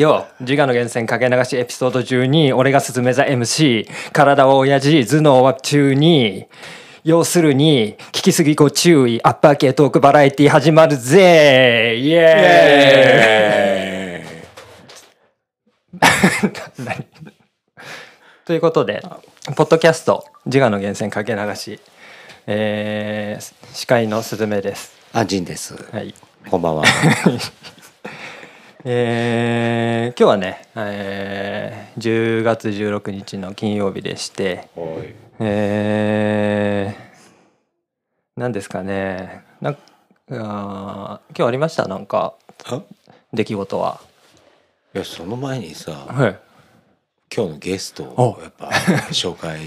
よ自我の源泉かけ流しエピソード12俺が進めざ MC 体は親父頭脳は中に要するに聞きすぎご注意。アッパー系トークバラエティ始まるぜ。イエーイ。何？ということでポッドキャスト。自我の源泉かけ流し。えー司会のすずめです。あジンです。はい。こんばんは えー今日はね、えー10月16日の金曜日でして、えー、何ですかね。なんあー今日ありました？なんかあ？出来事は。いやその前にさはい、今日のゲストをお。やっぱ紹介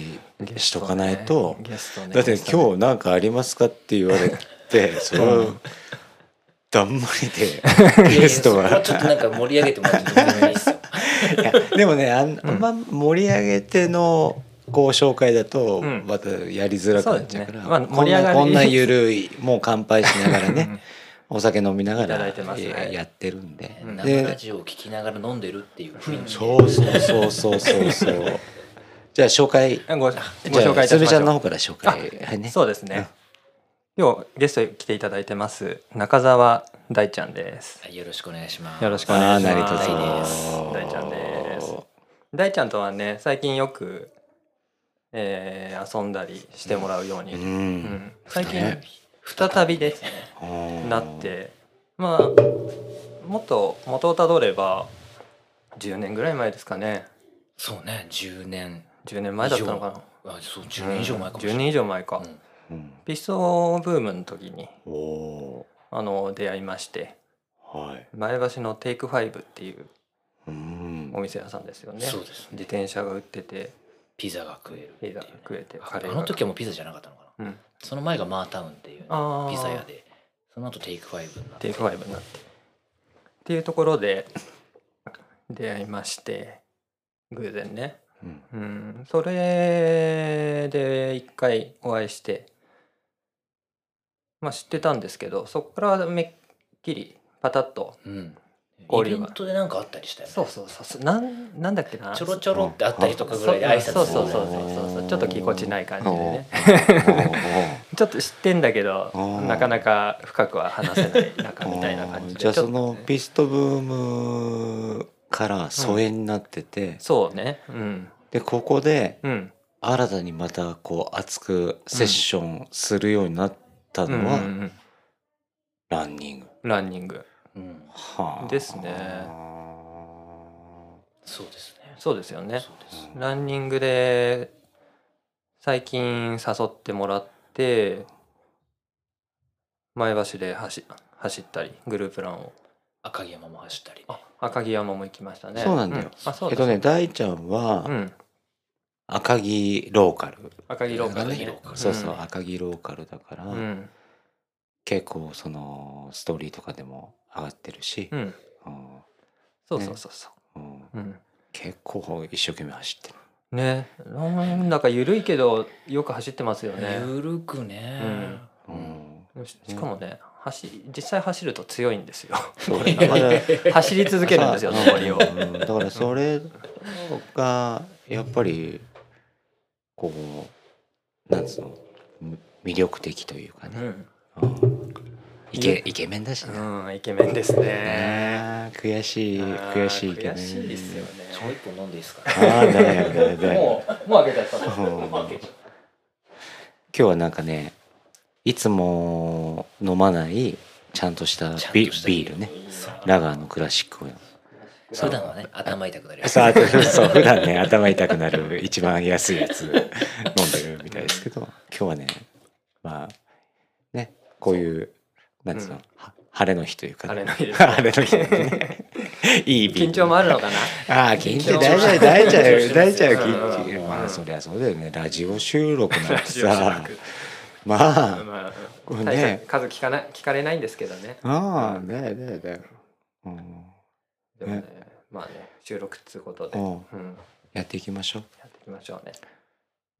しとかないと、ゲストね。だって今日なんかありますかって言われて それをだんまりでゲストいやいやは。そこはちょっとなんか盛り上げてもらってもいいですよ。いやでもねあんあんま盛り上げてのこう紹介だとうん。またやりづらくなっちゃうから、そうですね。まあこん盛り上がこんなゆるいもう乾杯しながらねお酒飲みながらね。ややってるんで、うん。で生ラジオを聞きながら飲んでるっていう雰囲気うそうそうそうそうそう。じゃあ紹介ごごじ紹介いたゃあするしましょう。ちゃんの方から紹介はいねそうですね。今日ゲストに来ていただいてます中澤大ちゃんです。はいよろしくお願いします。よろしくお願いします。大です大ちゃんです。大ちゃんとはね最近よく、えー遊んだりしてもらうように、ううんん最近ね再びですねなってまあもっと元をたどれば10年ぐらい前ですかねそうね、10年。10年前だったのかなあ、そう、10年以上前かもしれ10ない。年以上前か、うんうんピストブームの時にあの出会いましてーはい。前橋のテイクファイブっていううん。お店屋さんですよね。そうですね。自転車が売っててピザが食えるピザ食えてあの時はもうピザじゃなかったのかな。うん。その前がマータウンっていうねピザ屋で、その後テイクファイブになって。テイクファイブになって。っていうところで出会いまして偶然ね。うん。うん。それで一回お会いしてまあ知ってたんですけどそこからめっきりパタッとうん。交流が。イベントでなんかあったりしたよね。そうそうそうなんなんだっけな。ちょろちょろってあったりとかぐらいで挨拶するそうそうそう。そうそうちょっとぎこちない感じでね。ちょっと知ってんだけどー。なかなか深くは話せない 仲みたいな感じで。じゃあそちょっとね。のピストブームから疎遠になってて、そうね。うん。でここでうん。新たにまたこう熱くセッションするようになったのはうんうんうん。ランニング。ランニング。うん。はあ。ですね。そうですね。そうですよね。そうです。ランニングで最近誘ってもらって前橋で走走ったりグループランを。赤城山も走ったり。ね。あ赤城山も行きましたね。そうなんだよ。あそうですえっとね大ちゃんはうん赤城ローカル、赤城ローカルそうそう、うん赤城ローカルだから、うん。結構そのストーリーとかでも上がってるしう、ん。うん。そうそうそうそう。んううん。結構一生懸命走ってる。ね。なんだか緩いけどよく走ってますよね。ゆるくね。うん。ししかもね走実際走ると強いんですよ。走り続けるんですよ さ上りを。うん。だからそれがやっぱりこうなんつうの？む魅力的というかね、うん。うん。イケイケメンだしね、うんイケメンですね。悔しい悔しいイケメン。悔しいですよね。もう一本飲んでいいですか？ああだよだよだよ。もうもう開けちゃった今日はなんかねいつも飲まないちゃんとしたビちゃんとしたビール。ね。ラガーのクラシックを普段はね。頭痛くなるやつ。そう普段ね。頭痛くなる一番安いやつ。飲んでるみたいですけど。今日はねまあねこういうなんつうの、うん。は晴れの日というか、晴れの日ですね。晴れの日いい緊張もあるのかな？ああ緊張。大丈夫大丈夫大丈夫うん緊張まあそりゃそうだよね。ラジオ収録なんてさ。録。まあまあね。数聞かない聞かれないんですけどね。ああねえねえねえ。うん。でもねまあね収録っつうことで、ううん。ん、やっていきましょう。やっていきましょうね。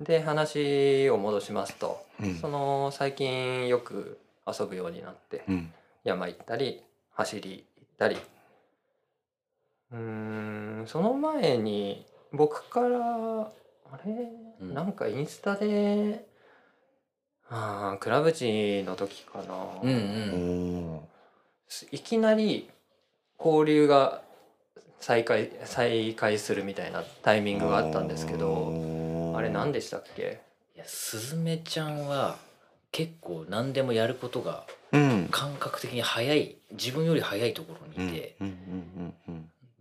で話を戻しますと、うん。その最近よく遊ぶようになってうん。山行ったり走り行ったり。うーんその前に僕からあれ、うん。なんかインスタであークラブチの時かな、うんううんん。いきなり交流が再開再開するみたいなタイミングがあったんですけどあれ何でしたっけ？いやすずめちゃんは結構何でもやることがうん。感覚的に早い自分より早いところにいて、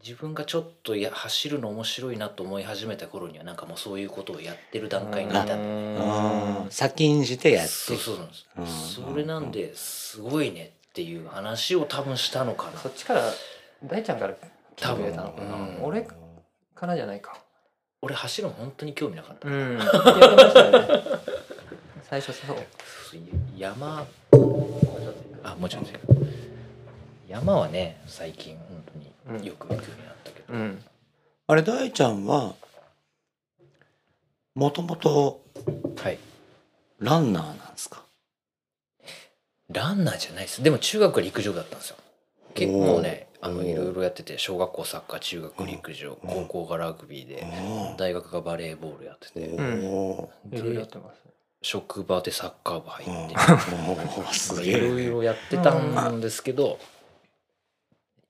自分がちょっとや走るの面白いなと思い始めた頃にはなんかもうそういうことをやってる段階にいたんだううんーんあー。先んじてやって。そうそうなんですうん。それなんですごいねっていう話を多分したのかな。そっちから大ちゃんから来てくれたのかな、うん。俺からじゃないか。俺走るの本当に興味なかった、うん。言ってましたよね。最初そう。山。あもちろん山はね最近本当によく行くようになったけど、うん。あれ大ちゃんはもともとはい。ランナーなんですか？ランナーじゃないです。でも中学は陸上部だったんですよ。結構ねあのいろいろやってて小学校サッカー中学陸上うん高校がラグビーで大学がバレーボールやってて。おー。いろいろやってます。職場でサッカー部入おって。いろいろやってたんですけど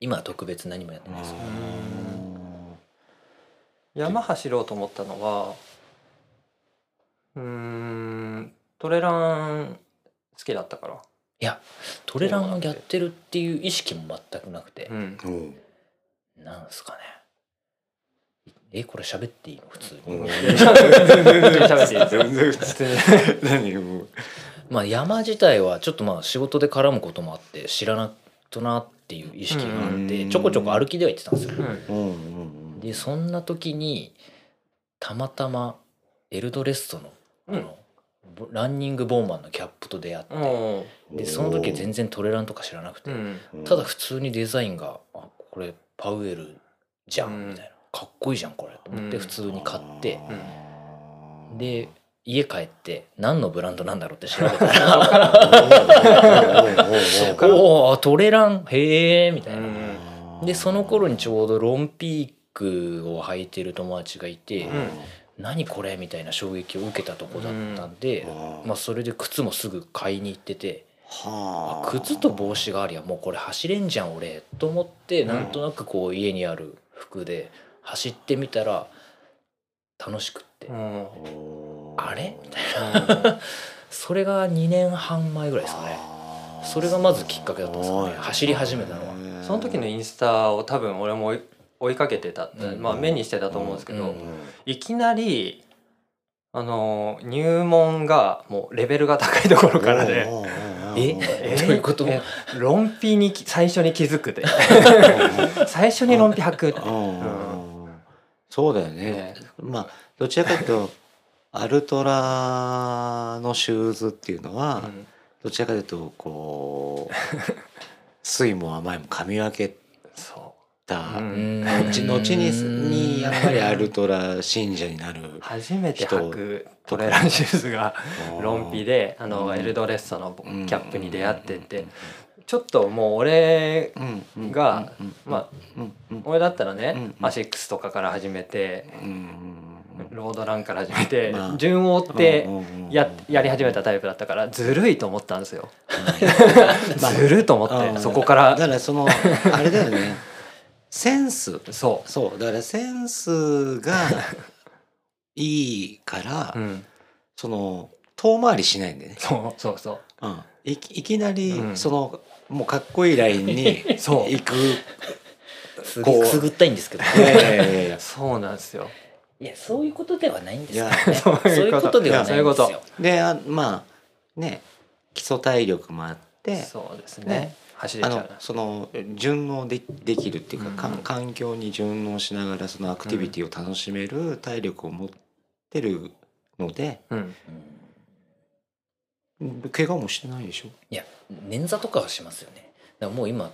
今は特別何もやってないです。山走ろうと思ったのはうーんトレラン好きだったからいやトレランをやってるっていう意識も全くなくて。うん。うん。なんですかね。えこれ喋っていいの？普通に。うん。全然喋っていい全然普通に何もう。まあ山自体はちょっとまあ仕事で絡むこともあって知らなとなっていう意識があってうん。ちょこちょこ歩きでは行ってたんですよ。うん。うんうんでそんな時にたまたまエルドレストのあの、ボランニングボーマンのキャップと出会って、でその時全然トレランとか知らなくて、ただ普通にデザインが「あこれパウエルじゃん」うん。みたいな「かっこいいじゃんこれ」と思ってうん。普通に買って、うんで家帰って何のブランドなんだろうって調べた おらー。おおトレラン？へえみたいな。うん。でその頃にちょうどロンピークを履いてる友達がいて、うん何これ？みたいな衝撃を受けたとこだったんで、うん。まあ、それで靴もすぐ買いに行ってて、はあ。あ靴と帽子がありゃもうこれ走れんじゃん俺と思って、うん。なんとなくこう家にある服で走ってみたら楽しくって、うん。あれ？みたいな。それが2年半前ぐらいですかね。それがまずきっかけだったんですかね。走り始めたのは。その時のインスタを多分俺も追いかけてた、うん。まあ目にしてたと思うんですけど、うん。いきなりあの入門がもうレベルが高いところからで、え？え？どういうこと？え？ロンピにき最初に気づくで 最初にロンピ履くって、うん。そうだよね。ね。まあどちらかというとアルトラのシューズっていうのは、うん。どちらかというとこう 酸いも甘いも噛み分けうん。後後ににやっぱりアルトラ信者になるう初めて履くトレランシューズがロンピであの、うん。エルドレッソのキうん。ャップに出会ってってちょっともう俺がうん。まあ俺だったらね、うん。アシックスとかから始めてロードランから始めて、まあ。順を追ってややり始めたタイプだったからずるいと思ったんですよ。まあ ずるいと思って、うん。そこから。だからそのあれだよねセンス。そそう。だからセンスが いいから、う、うん、その遠回りしないんでね、そうそうそう。うん、いきいきなり、うん。そのもうかっこいいラインに そう。行く。すこう。ぐすぐったいんですけど。いやいやいやいや。そうなんですよ。いやそういうことではないんですよ。いねやそうそういうことではないんですそういうこよであまあね基礎体力もあってそうですね。ね走れちゃうあのその順応でできるっていうか、うん。環境に順応しながらそのアクティビティを楽しめる体力を持ってるので、うん、うん怪我もしてないでしょ？いや捻挫とかはしますよね。だからもう今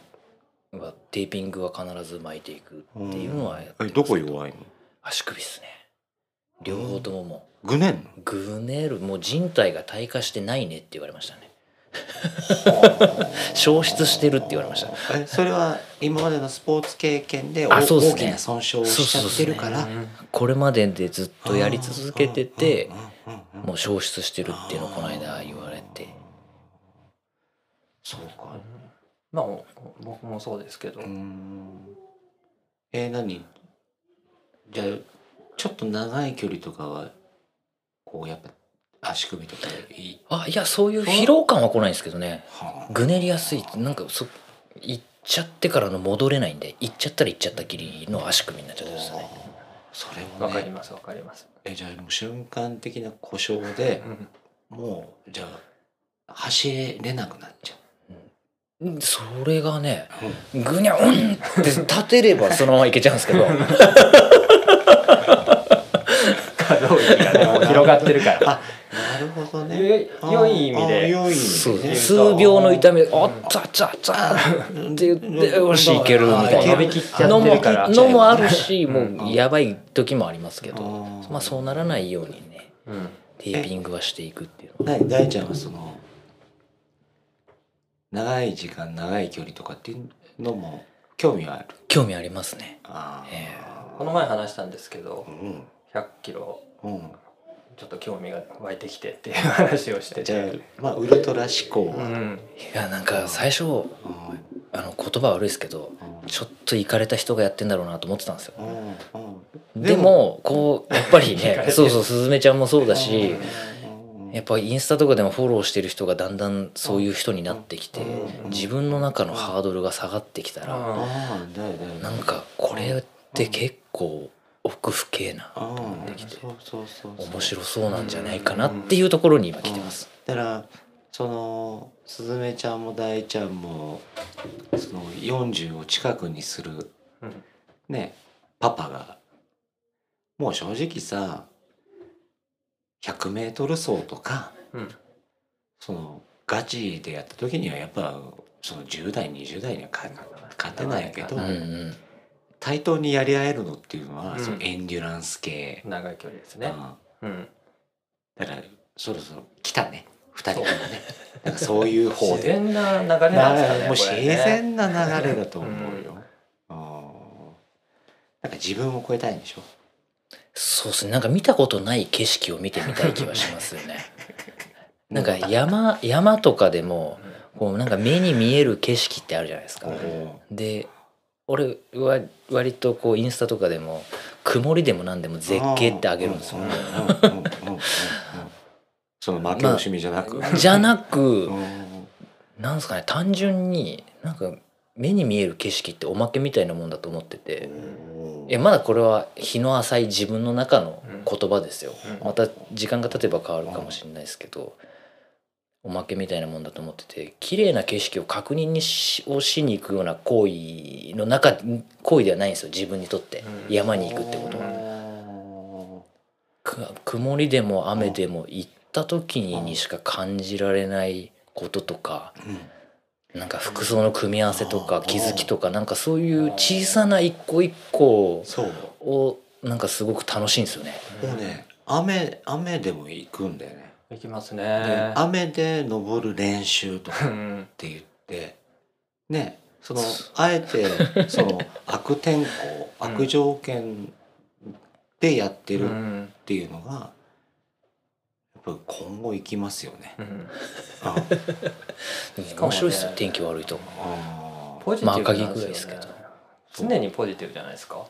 はテーピングは必ず巻いていくっていうのはやってど。こ弱いの？足首っすね。両方とももぐねんの？うグネる。もう人体が退化してないねって言われましたね 消失してるって言われました。えそれは今までのスポーツ経験で大きな損傷をしちゃってるから？これまででずっとやり続けててもう消失してるっていうのをこの間言われてそうかまあ僕もそうですけど、えー、何じゃあちょっと長い距離とかはこうやっぱ足首とかいい。あいやそういう疲労感は来ないんですけどね。はあ。ぐねりやすいなんかそ行っちゃってからの戻れないんで行っちゃったら行っちゃったきりの足首になっちゃってますね。それもねわかりますわかります、えじゃあもう瞬間的な故障でうんもうじゃあ走れなくなっちゃう。ん。それがねう、ぐにゃうんって立てればそのままいけちゃうんですけど 可動域がねもう広がってるから。あなるほどね。よ良い意味で。あ良い意味でね。数秒の痛みで「あっつあっつあっつあっ」って言ってよしいけるみたいな。のものもあるしもうやばい時もありますけど。まあそうならないようにねうん。テーピングはしていくっていうの。何大ちゃんはその長い時間長い距離とかっていうのも興味はある？興味ありますね。あー。えこの前話したんですけどうん。100キロうん。ちょっと興味が湧いてきてっていう話をしてじゃてあまあウルトラ思考は、うん。いやなんか最初うん。あの言葉悪いですけどちょっといかれた人がやってんだろうなと思ってたんですよ。うん。うん。でもこうやっぱりね そうそうすずめちゃんもそうだしうん。やっぱインスタとかでもフォローしてる人がだんだんそういう人になってきてうん。自分の中のハードルが下がってきたらなんかこれって結構奥深えな。面白そうなんじゃないかなっていうところに今来てます。だからそのすずめちゃんも大ちゃんもその40を近くにするうん。ねパパがもう正直さ 100m 走とかうん。そのガチでやった時にはやっぱその10代20代には勝勝てないけど、うんうん対等にやり合えるのっていうのは、うん。そのエンデュランス系、長い距離ですね。うん。うん。だからそろそろ来たね。2人ともね。なんかそういう方で。自然な流れなんですかねもう自然な流れだと思うよ、あーなんか自分を超えたいんでしょ？そうですね。なんか見たことない景色を見てみたい気はしますよね。なんか山山とかでもこうなんか目に見える景色ってあるじゃないですか。お。ーで俺は割とこうインスタとかでも曇りでも何でも絶景ってあげるんですよ。う。んうんうんうんうんうん。その負け惜しみじゃなく、じゃなくうん。なんですかね単純になんか目に見える景色っておまけみたいなもんだと思ってて。いやまだこれは日の浅い自分の中の言葉ですよ。うん。また時間が経てば変わるかもしれないですけどおまけみたいなもんだと思ってて綺麗な景色を確認にしをしに行くような行為の中行為ではないんですよ自分にとって。うん。山に行くってことは。く曇りでも雨でも行った時ににしか感じられないこととかうん。なんか服装の組み合わせとかうん気づきとかなんかそういう小さな一個一個をなんかすごく楽しいんですよね。もうね雨雨でも行くんだよね、行きますでね雨で登る練習とかっうんて言ってねそのあえてその 悪天候うん悪条件でやってるっうん。ていうのがやっぱり今後行きますよね。うん。あ 面白いです。よ天気悪いと。あポジティブまあ赤城ぐらいですけど。常にポジティブじゃないですか？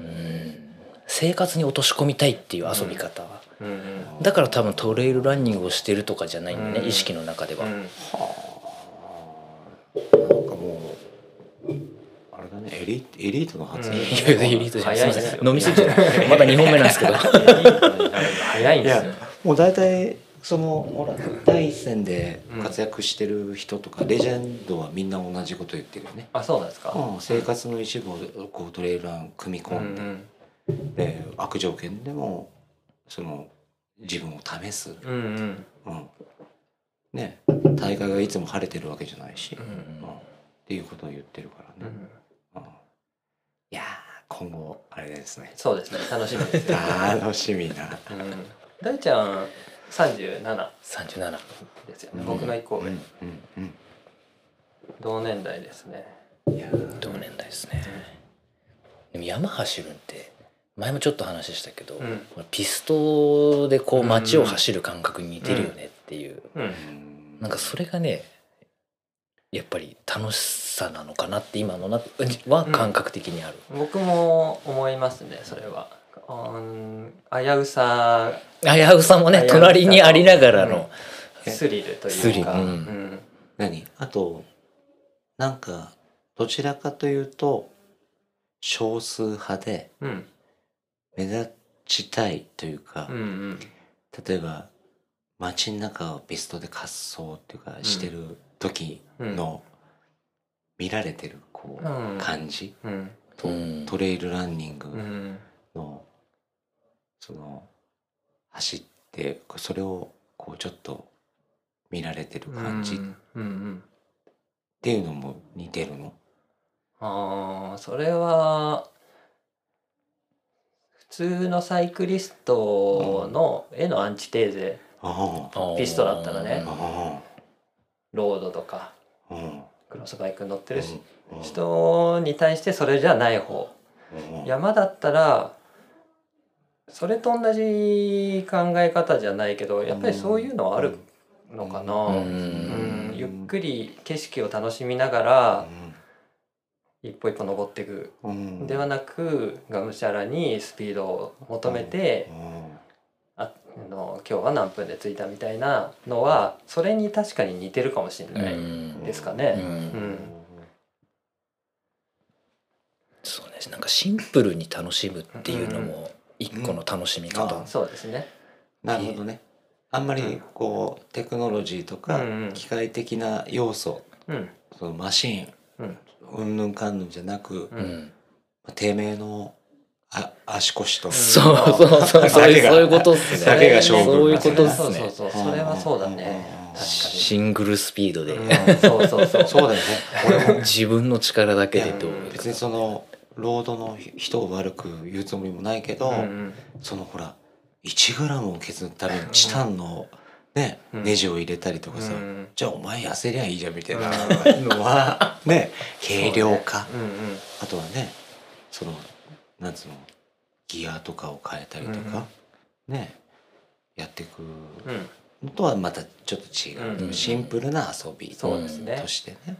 うん。生活に落とし込みたいっていう遊び方。は、うんうん。だから多分トレイルランニングをしてるとかじゃないんでね、うん。意識の中では、うん。なんかもうあれだねエリエリートの発言、うん。いやエリートじゃない。早いですよ。すいません。飲みすぎちゃうまだ2本目なんですけど。早いんですよ。もう大体そのほら第一線で活躍してる人とか、レジェンドはみんな同じこと言ってるよね。あそうなんですか？うん、生活の一部をこうトレイルラン組みう込んで、ん。で悪条件でもその自分を試す、うんうん。うん。ね、大会がいつも晴れてるわけじゃないし、ううん。ん。っていうことを言ってるからね、うんうん。いやー今後あれですね。そうですね。楽しみです。よ楽しみなうん。大ちゃん37 37ですよね、僕の1個上、うんうん同年代ですね。うんいやー同年代ですね。でも山走るんって前もちょっと話したけど、うん。ピストでこう街を走る感覚に似てるよねっていう、うん。うんなんかそれがねやっぱり楽しさなのかなって今のなは感覚的にある、僕も思いますねそれは。うん。危うさ。危うさもね隣にありながらの、スリルとスリル。うん。いうかうん。何？あとなんかどちらかというと少数派でうん目立ちたいというか、うんうん。例えば街の中をピストで滑走っていうかしてる時の見られてるこううん。感じ？うん。とうん。トレイルランニングうんのその走ってそれをこうちょっと見られてる感じ？っうんうん。ていうのも似てるの？ああそれは普通のサイクリストの絵のアンチテーゼピストだったらね。あロードとかクロスバイクに乗ってるしうん。人に対してそれじゃない方。うん。山だったらそれと同じ考え方じゃないけどやっぱりそういうのはあるのかな、ううん。ん。ゆっくり景色を楽しみながら一歩一歩登っていく。ではなくがむしゃらにスピードを求めてうん。ああの今日は何分で着いたみたいなのはそれに確かに似てるかもしれないうん。ですかね。うん。うん。そうね。なんかシンプルに楽しむっていうのも一個の楽しみ方、うん。そうですね。なるほどね。あんまりこうテクノロジーとか機械的な要素うん。そのマシンうんうんぬん。かん。ぬん。じゃなくうん。てめえのあ足腰とそうそうそうそういうことっすねだけが勝負そういうことっそうすねそうそうそれはそうだね。シングルスピードで、そうそうそう。そうだよね俺も自分の力だけでどう別にそのロードの人を悪く言うつもりもないけど、そのほら1グラムを削るためにチタンの、ネジを入れたりとかさ、うん。じゃあお前痩せりゃいいじゃんみたいな。うのは。ね軽量化、うんうん。あとはねそのなんつうのギアとかを変えたりとか、ねやっていくうん。のとはまたちょっと違う、うんシンプルな遊びそうですね。としてね。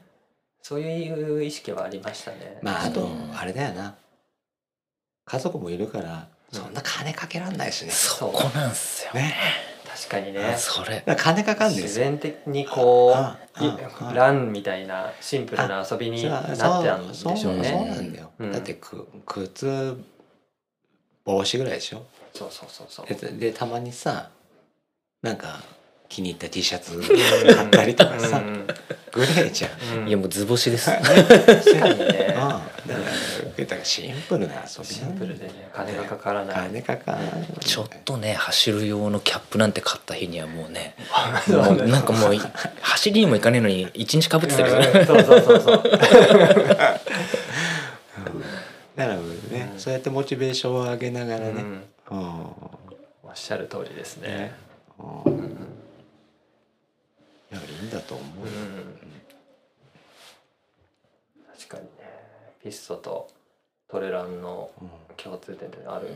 そういう意識はありましたね。まああとうん。あれだよな。家族もいるからそんな金かけらんないしね、そこなんすよね確かにね。それ。金かかん自然的にこあうランみたいなシンプルな遊びになってたんでしょうそうそうね。なんだよ、うん。だってく靴帽子ぐらいでしょ？そうそうそうそう。ででたまにさなんか気に入った T シャツ買ったりとかさ、うんうんグレーじゃん、うん。いやもう図星です。確かにね。うんだからだからシンプルな遊びシンプルでね金がかからない。金かかんない。ちょっとね走る用のキャップなんて買った日にはもうねそうもうなんかもうい走りにも行かねえのに一日かぶってたけど。ねうんそうそうそうそう。だからね、うん。そうやってモチベーションを上げながらね、うん。うん。おっしゃる通りですね。うん。うん。いやいいんだと思うよ、確かにね。ピストとトレランのうん共通点ってある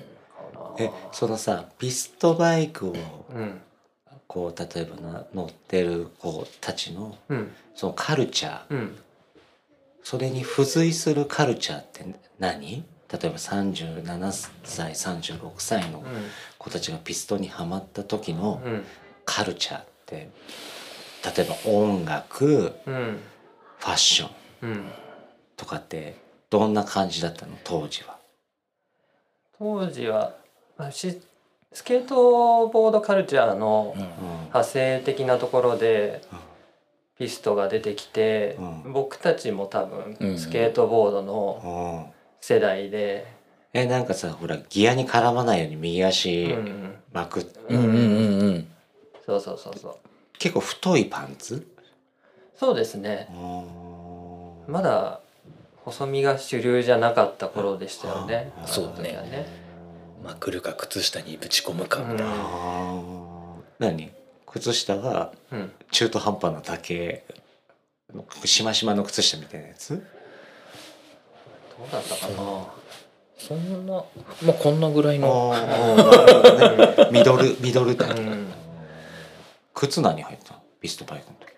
かな。えそのさピストバイクをうん。こう例えばな乗ってる子たちのうん。そのカルチャー。うん。それに付随するカルチャーって何？例えば37歳36歳の子たちがピストにはまった時のうん。カルチャーって例えば音楽うんファッションうんとかってどんな感じだったの？当時は。当時はまあしスケートボードカルチャーの派生的なところでピストが出てきて、うん。僕たちも多うん。分スケートボードのうん。世代で、えなんかさほらギアに絡まないように右うん足うん。巻く、うんうんうんうん。そうそうそうそう結構太いパンツ？そうですね。うんまだ細身が主流じゃなかった頃でしたよね。そうね。ね。まくるか靴下にぶち込むかみたいな、あ何？靴下がうん。中途半端な丈しましまの靴下みたいなやつ？どうだったかな。そんなまあこんなぐらいの。ああ ミドルミドルタイプうん靴何入ったの？ピストバイクの時。普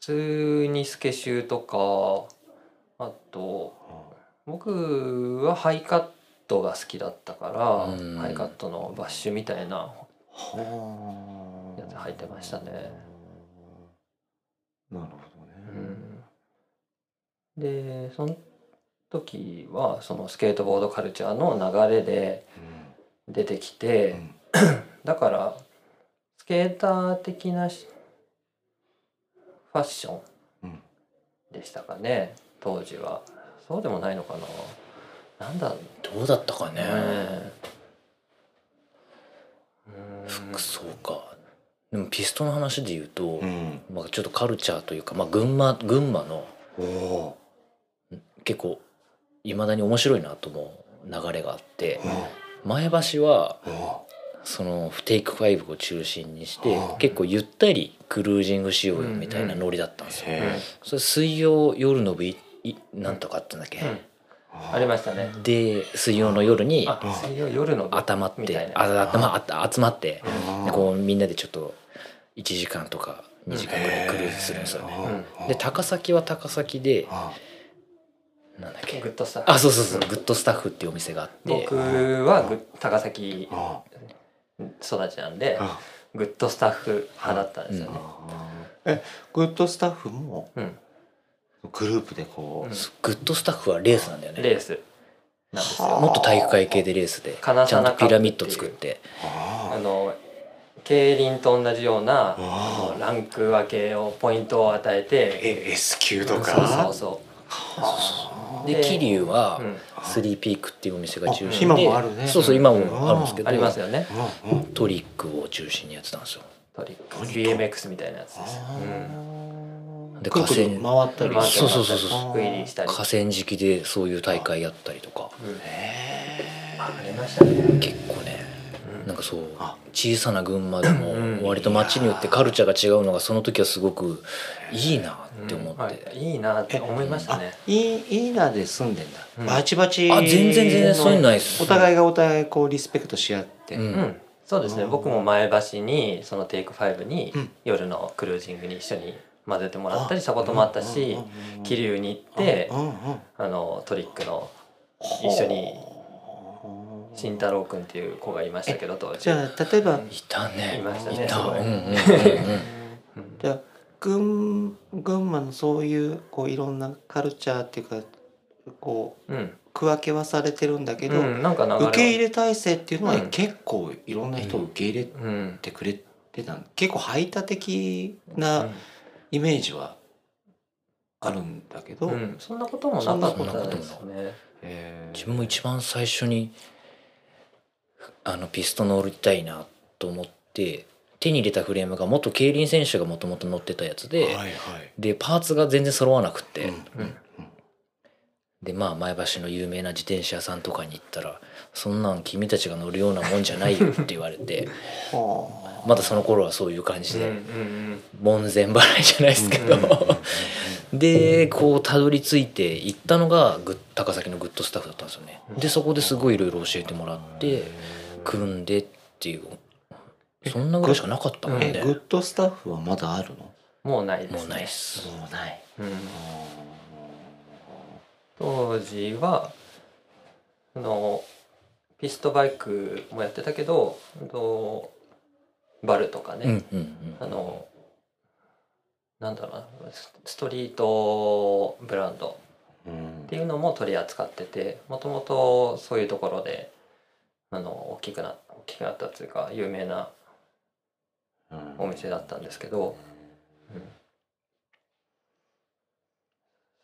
通にスケシューとかあと僕はハイカットが好きだったからうん。ハイカットのバッシュみたいなはやつ履いてましたね。なるほどね、でその時はそのスケートボードカルチャーの流れで出てきて、だからスケーター的なしファッショうん。ンでしたかね当時は。そうでもないのかな。なんだどうだったかね。ね服装か。でもピストの話で言うと、うん。まあ、ちょっとカルチャーというか、まあ、群馬群馬の結構いまだに面白いなと思う流れがあってー前橋はそのテイク5を中心にして結構ゆったりクルージングしようよみたいなノリだったんですよ。へそれ水曜夜の部いいなんとかあったんだっけ、うん。ありましたね。で水曜の夜にあ水曜夜の部。頭っみたいな。てあ頭集まってこうみんなでちょっと1時間とか2時間ぐらいクルーズするんですよね。うん。で高崎は高崎であなんだっけ？グッドスタッフ。あそうそうそう。グッドスタッフっていうお店があって。僕はグッ高崎。あ育ちなんであグッドスタッフ派だったんですよね。えグッドスタッフもうん、グループでこうん。グッドスタッフはレースなんだよね。レースなんですよ。はあ。もっと体育会系でレースでちゃんとピラミッド作って。ああの競輪と同じようなランク分けをポイントを与えてえ S 級とそうかそうそで桐生はスリーピークっていうお店が中あ心でね。そうそう今もあるんですけどありますよね。トリックを中心にやってたんですよ。トリック。BMX みたいなやつです。で河川回ったり。そうそうそうそう。河川敷でそういう大会やったりとか。うん。へありましたね。結構ねうんなんかそう。あ。小さな群馬でもうん割と街によってカルチャーが違うのがその時はすごくいいなって思うん。って、はい。いいなって思いましたね。いいいいなで住んでんだ、うん。バチバチあ全然全然そういうのないっす。お互いがお互いこうリスペクトし合って、うん。うん、そうですね。うん。僕も前橋にそのテイク5にうん。夜のクルージングに一緒に混ぜてもらったりしたこともあったし桐生に行ってうんうんあのトリックの一緒に慎太郎君っていう子がいましたけど当時。じゃあ例えば、うん。いたね。いましたね。いた。うんうんうんうん。う んじゃあ群群馬のそういうこういろんなカルチャーっていうかこううん。区分けはされてるんだけど、うんなんか受け入れ体制っていうのはうん。結構いろんな人を受け入れうんてくれてた結構排他的なイメージはあるんだけど、うん。うんそんなこともなかったですよねえー。自分も一番最初にあのピスト乗りたいなと思って手に入れたフレームが元競輪選手がもともと乗ってたやつで、はいはい。でパーツが全然揃わなくって、うん。うん。でまあ前橋の有名な自転車屋さんとかに行ったら「そんなん君たちが乗るようなもんじゃないよ」って言われて。はあまだその頃はそういう感じでん門前払いじゃないですけど、でこうたどり着いて行ったのがグッ高崎のグッドスタッフだったんですよね。でそこですごいいろいろ教えてもらって組んでっていう。そんなぐらいしかなかったもんね。えグッドスタッフはまだあるの？もうないですね。もうないっす。もうない。うん。当時はあのピストバイクもやってたけどバルとかね、うんうんうん。あのなんだろうなスストリートブランド。うん。っていうのも取り扱っててもともとそういうところであの大きくな大きくなったっていうか有名なお店だったんですけど、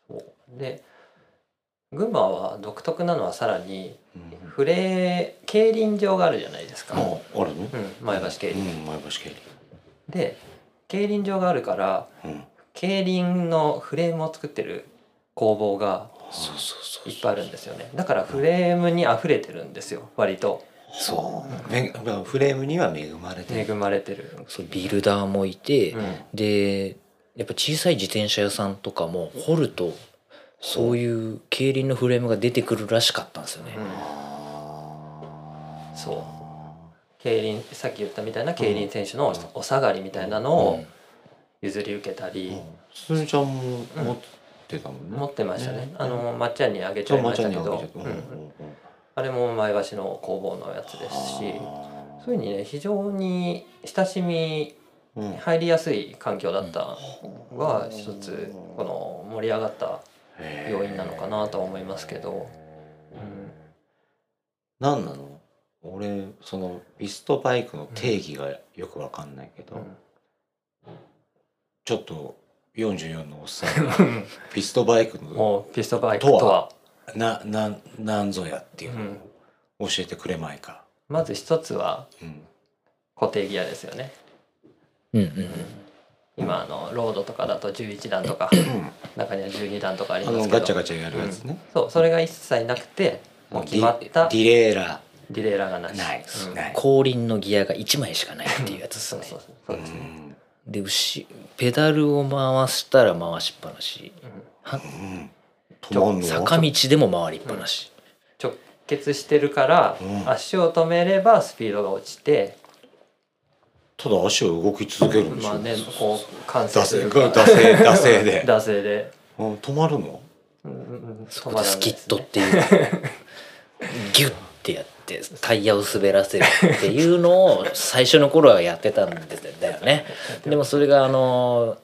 そう。で群馬は独特なのはさらにうん。フレー競輪場があるじゃないですか、ああるの？うん、前橋競輪、うん前橋競で競輪場があるから輪うん。競輪のフレームを作ってる工房がいっぱいあるんですよね。だからフレームに溢れてるんですよ割と。そう。めフレームには恵まれて恵るまれてる、そうビルダーもいて、うん。でやっぱ小さい自転車屋さんとかも掘るとそういう競輪のフレームが出てくるらしかったんですよね。あーそう。競輪さっき言ったみたいな競輪選手のお下がりみたいなのをうん。譲り受けたり、すずちゃんも持ってたもんね。持ってましたね。ねあのまっちゃんにあげちゃいましたけど、にあれも前橋の工房のやつですし。そういうふうにね非常に親しみうん。入りやすい環境だったのが一つこの盛り上がった要因なのかなとは思いますけど、何なの？俺そのピストバイクの定義がよくわかんないけど、うん。ちょっと44のおっさんが ピストバイクのピストバイクとは？なななんぞやっていううん。のを教えてくれまいか、まず一つはうん。固定ギアですよね。うんうん今あのロードとかだと11段とか 中には12段とかありあますけど。のガチャガチャやるやつね、そうそれが一切なくてもう決まったディディレイラディレイラーがなし。ない。うん。ない。後輪のギアが1枚しかないっていうやつですね。そうですね、ん。で牛ペダルを回したら回しっぱなし。はうん。止まんの？坂道でも回りっぱなし、直結してるから、うん。足を止めればスピードが落ちてただ足を動き続けるんでしょ、まあねこう関節惰性惰性で。惰性で、うん止まるの？うんうんうん。そこでスキットっていう。ギュッてやってタイヤを滑らせるっていうのを最初の頃はやってたんだよね。でもそれがあの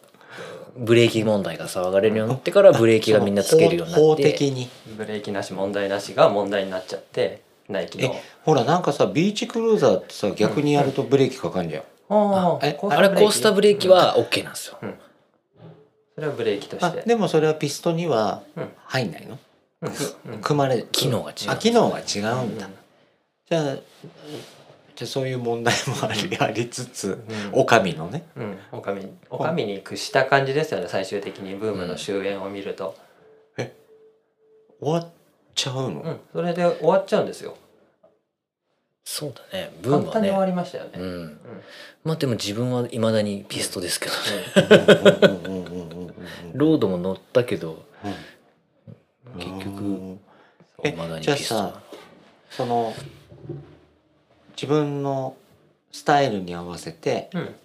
ブレーキ問題が騒がれるようになってからブレーキがみんなつけるようにな法って。的に。ブレーキなし問題なしが問題になっちゃってナイキの。えほらなんかさビーチクルーザーってさ逆にやるとブレーキかかんじゃん、あれコースターブレーキは OK なんですよ。それはブレーキとしあてでもそれはピストにはうん。入んないの、組まれ機能が違う。あ機能が違うんだ、うん。じゃあじゃあそういう問題もあり,、ありつつうん。お上のね。うん、おかみおかみに屈した感じですよね最終的にブームの終焉を見ると、終わっちゃうの、うん、それで終わっちゃうんですよそうだね。ブームはね。りましたよね、うん。まあでも自分はいまだにピストですけどね。ロードも乗ったけどうん。結局うん。いまだにじゃあピストさその自分のスタイルに合わせてうん。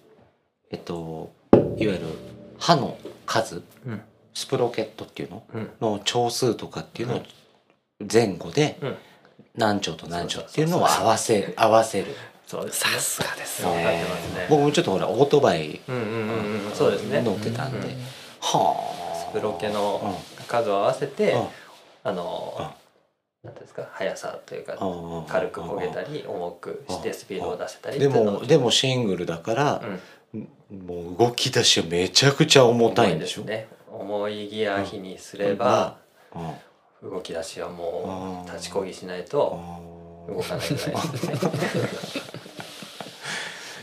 えっといわゆる刃の数うん。スプロケットっていうの？うん。の長数とかっていうのを前後でうん何丁と何丁っていうのを合わせ合わせる。そうですね。さすがですね。僕もちょっとほらオートバイうんうんうんうんそうですね。乗ってたんで。うんはあ。スプロケの数を合わせて、うん。あのなんていうんですか速さというか軽く焦げたり重くしてスピードを出せたりでもでもシングルだからうん。もう動き出しはめちゃくちゃ重たいんでしょ？重ですね。重いギア比にすれば、うん動き出しはもう立ちこぎしないと動かないぐらいですね。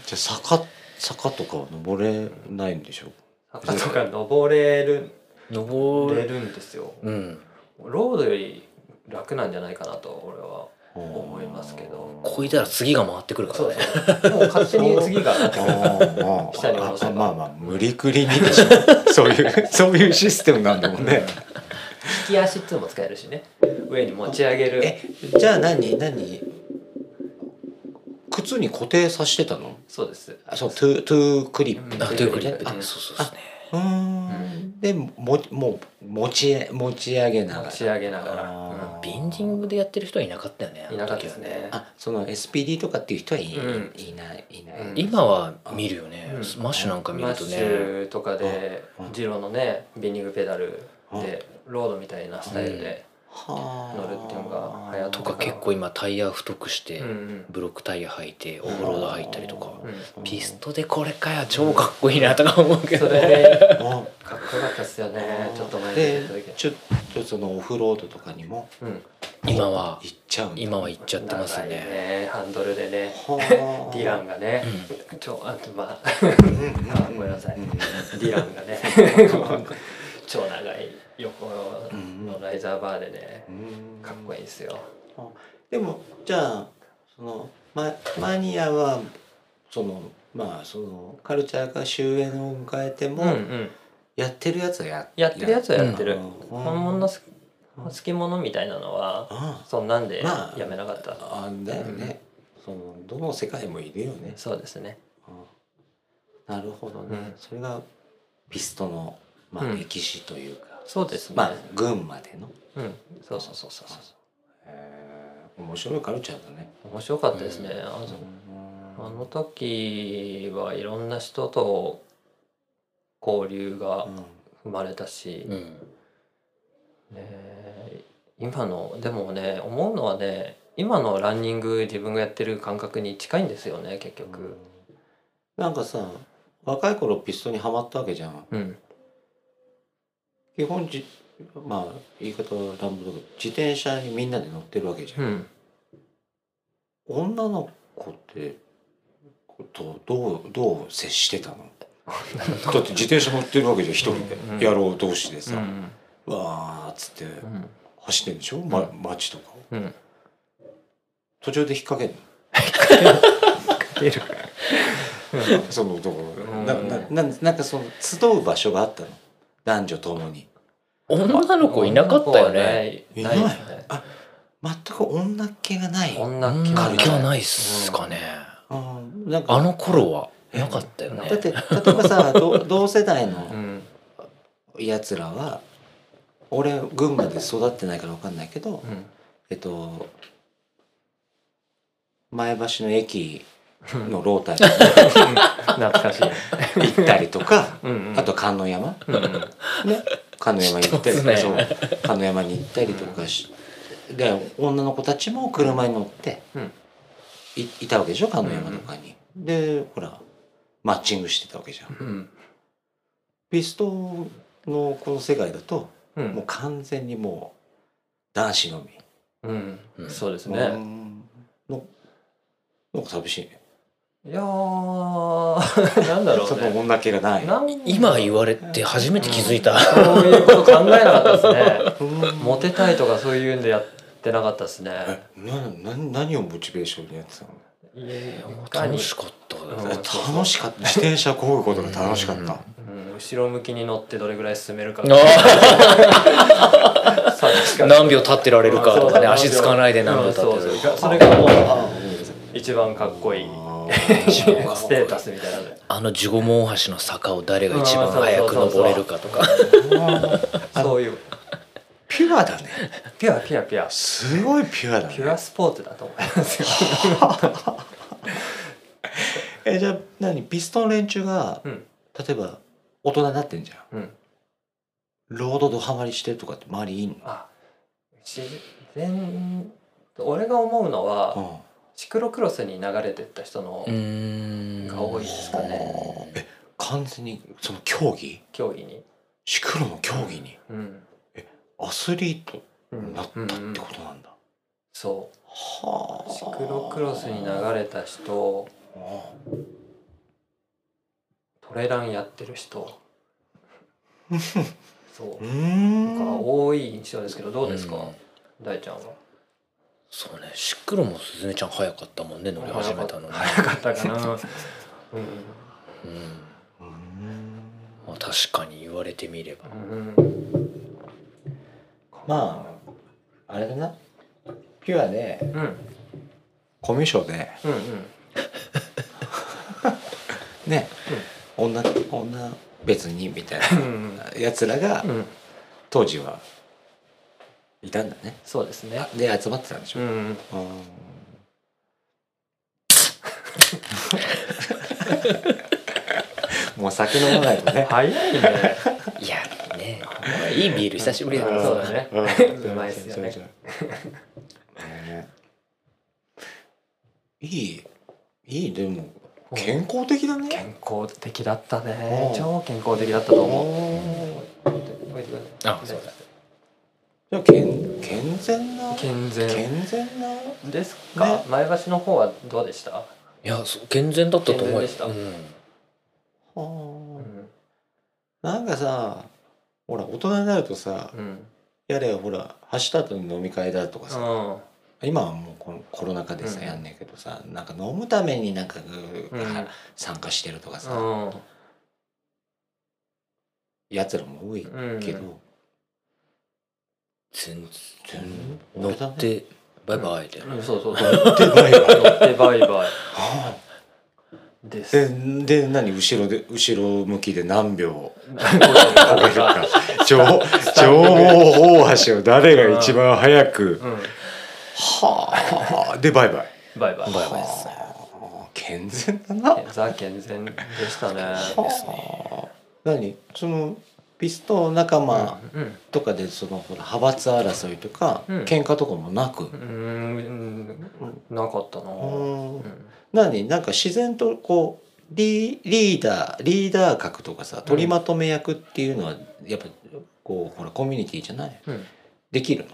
じゃあ坂坂とかは登れないんでしょ坂とか登れる登れれるんですよ。うん。ロードより楽なんじゃないかなと俺は思いますけど。こいたら次が回ってくるからそうねそう。もう勝手に次が 下に下ろせば。あまあまあ無理くりにでしょ。そういうそういうシステムなんだもん。ね引き足っつうのも使えるしね。上に持ち上げる。えじゃあ何何？靴に固定させてたの？そうです。あそうトゥトゥクリップ。うんあというクリップ。あでそうそう。ですねうーん。でももう持ち持ち上げながら。持ち上げながら。あー。ビンディングでやってる人はいなかったよねいなかった時はですね。あその SPD とかっていう人はい,、うん。いないいない、うん。今は見るよね。うん。マッシュなんか見るとマッシねュとかでうん。ジローのねビンディングペダルでロードみたいなスタイルではあ乗るっていうのが流行っとか結構今タイヤ太くしてブロックタイヤ履いてオフロード入ったりとか。うんピストでこれかよ超かっこいいなとか思うけそどれ。で あかっこよかったっすよね。ちょっと前にでちょっとそのオフロードとかにもうん。今は行っちゃう今は行っちゃってますね。ね。ハンドルでね。はあ。ディランがね。うちょあとまあ。ごめんなさい。うんディランがね。超長い横のライザーバーでねうん。かっこいいですよ。でもじゃあそのママニアはそのまあそのカルチャーが終焉を迎えても、うんうん。やってるやつはややってるやつはやってる、うん。本物の好き好きものみたいなのはあそんなんでまあやめなかった、あだよね、そのどの世界もいるよね、そうですね。うん。なるほどね、うん。それがピストの、まあ、うん。歴史というか、そうですね、まあ群馬での、うん。そう。そうそうそうそうえー。面白いカルチャーだね、面白かったですね、あのあの時はいろんな人と交流が生まれたし、うん。ね今のでもね思うのはね今のランニング自分がやってる感覚に近いんですよね結局。なんかさ若い頃ピストにはまったわけじゃん。うん基本じまあ言い方は乱暴だけど自転車にみんなで乗ってるわけじゃん、うん。女の子ってとどうどう接してたの？だって自転車乗ってるわけじゃん一人で、うん野郎同士でうさ、ん。わーっつってうん。走ってんでしょ、ま、街とかを。うん。途中で引っ掛けん出る。のそのところななななんかその集う場所があったの？男女ともに女の子いなかったよね。いない。あ全く女っ気がない。女女っ気は気はないっすかね。うん。なんかあの頃はなかったよね。だって例えばさ 同同世代うのん。やつらは俺群馬で育ってないから分かんないけどうん。えっと前橋の駅 のロータリー。懐かしい。に行ったりとかうんうん。あと観音山。うんうん。ね。観音山に行ったり知ってますそう。ね観音山に行ったりとかしで女の子たちも車に乗ってうん。いいたわけでしょ？観音山とかに。でほらマッチングしてたわけじゃん。うん。ピストのこの世界だとうん。もう完全にもう男子のみ。うん。うん。うそうですね。なん。か寂しいね。いやー。なんだろそうのね女気がない。今言われて初めて気づいた。そういうこと考えなかったですね。うん。モテたいとかそういうんでやってなかったですね。えなな何をモチベーションにやってたの？いやいや楽しかった。うん楽しかった。自転車漕ぐことが楽しかった、うんうん後ろ向きに乗ってどれぐらい進めるか。何秒立ってられるかとかねそう足つかないで何秒立ってうんそうるそう。それがもう一番かっこいい ステータスみたいなあの十五門大橋の坂を誰が一番早く登れるかとか。そういう。ピュアだね。ピュアピュアピュア。すごいピュアだね。ピュアスポーツだと思いますよ。えじゃあ何？ピストン連中が、うん。例えば大人になってんじゃん。うん。ロードドハマりしてるとかって周りいんの？あ自然俺が思うのはうんシクロクロスに流れてった人のん。が多いですかね。え完全にその競技？競技に。シクロの競技に？うん。アスリートうん。になったってことなんだ、そう。はあ。シクロクロスに流れた人トレランやってる人。そう。うーん。とか多い印象ですけどどうですか、うん。大ちゃんはそうね。シクロもすずめちゃん早かったもんね乗り始めたのね。早かったかな、うん、うん。まあ確かに言われてみれば。うんまああれだな。ピュアでうんうんコミュ障で。うん ね、女女別にみたいうんなやつらがうん。当時はいたんだね。そうですね。で集まってたんでしょ、うん。うん もう酒飲まないとね。早いね。いやねいいビール久しぶりだそうだね。うまいっすよね。ねいいいいでも健康的だね。健康的だったね。うん。超健康的だったと思う。あそうだじゃあ健健全な健全。健全なですか、ね。前橋の方はどうでした、いやそう健全だったと思う。よ健全でした。うん。はうん。あなんかさほら大人になるとさうん。やれほら走った後に飲み会だとかさ、うん。今はもうこのコロナ禍でさうん。やんねんけどさなんか飲むためになんかうん。参加してるとかさ。うん。やつらも多いけどうん全全然乗ってバイバイで、うん。そうそうそう。でバイバイ。乗ってバイバイ。はです。でで何？後ろで後ろ向きで何秒かかけるか。情情報大橋を誰が一番早く。うん。はあでバイバイバイバイ。バイバイ。ですはあ。健全だな。ザ健全でしたね。はあ。何？そのピスト仲間うんとかでそのほら派閥争いとか、うん。喧嘩とかもなく、うんうんなかったな。うん。うん。何？なんか自然とこうリリーダーリーダー格とかさ取りまとめ役っていうのはやっぱこうほらコミュニティじゃない？うん。できるの？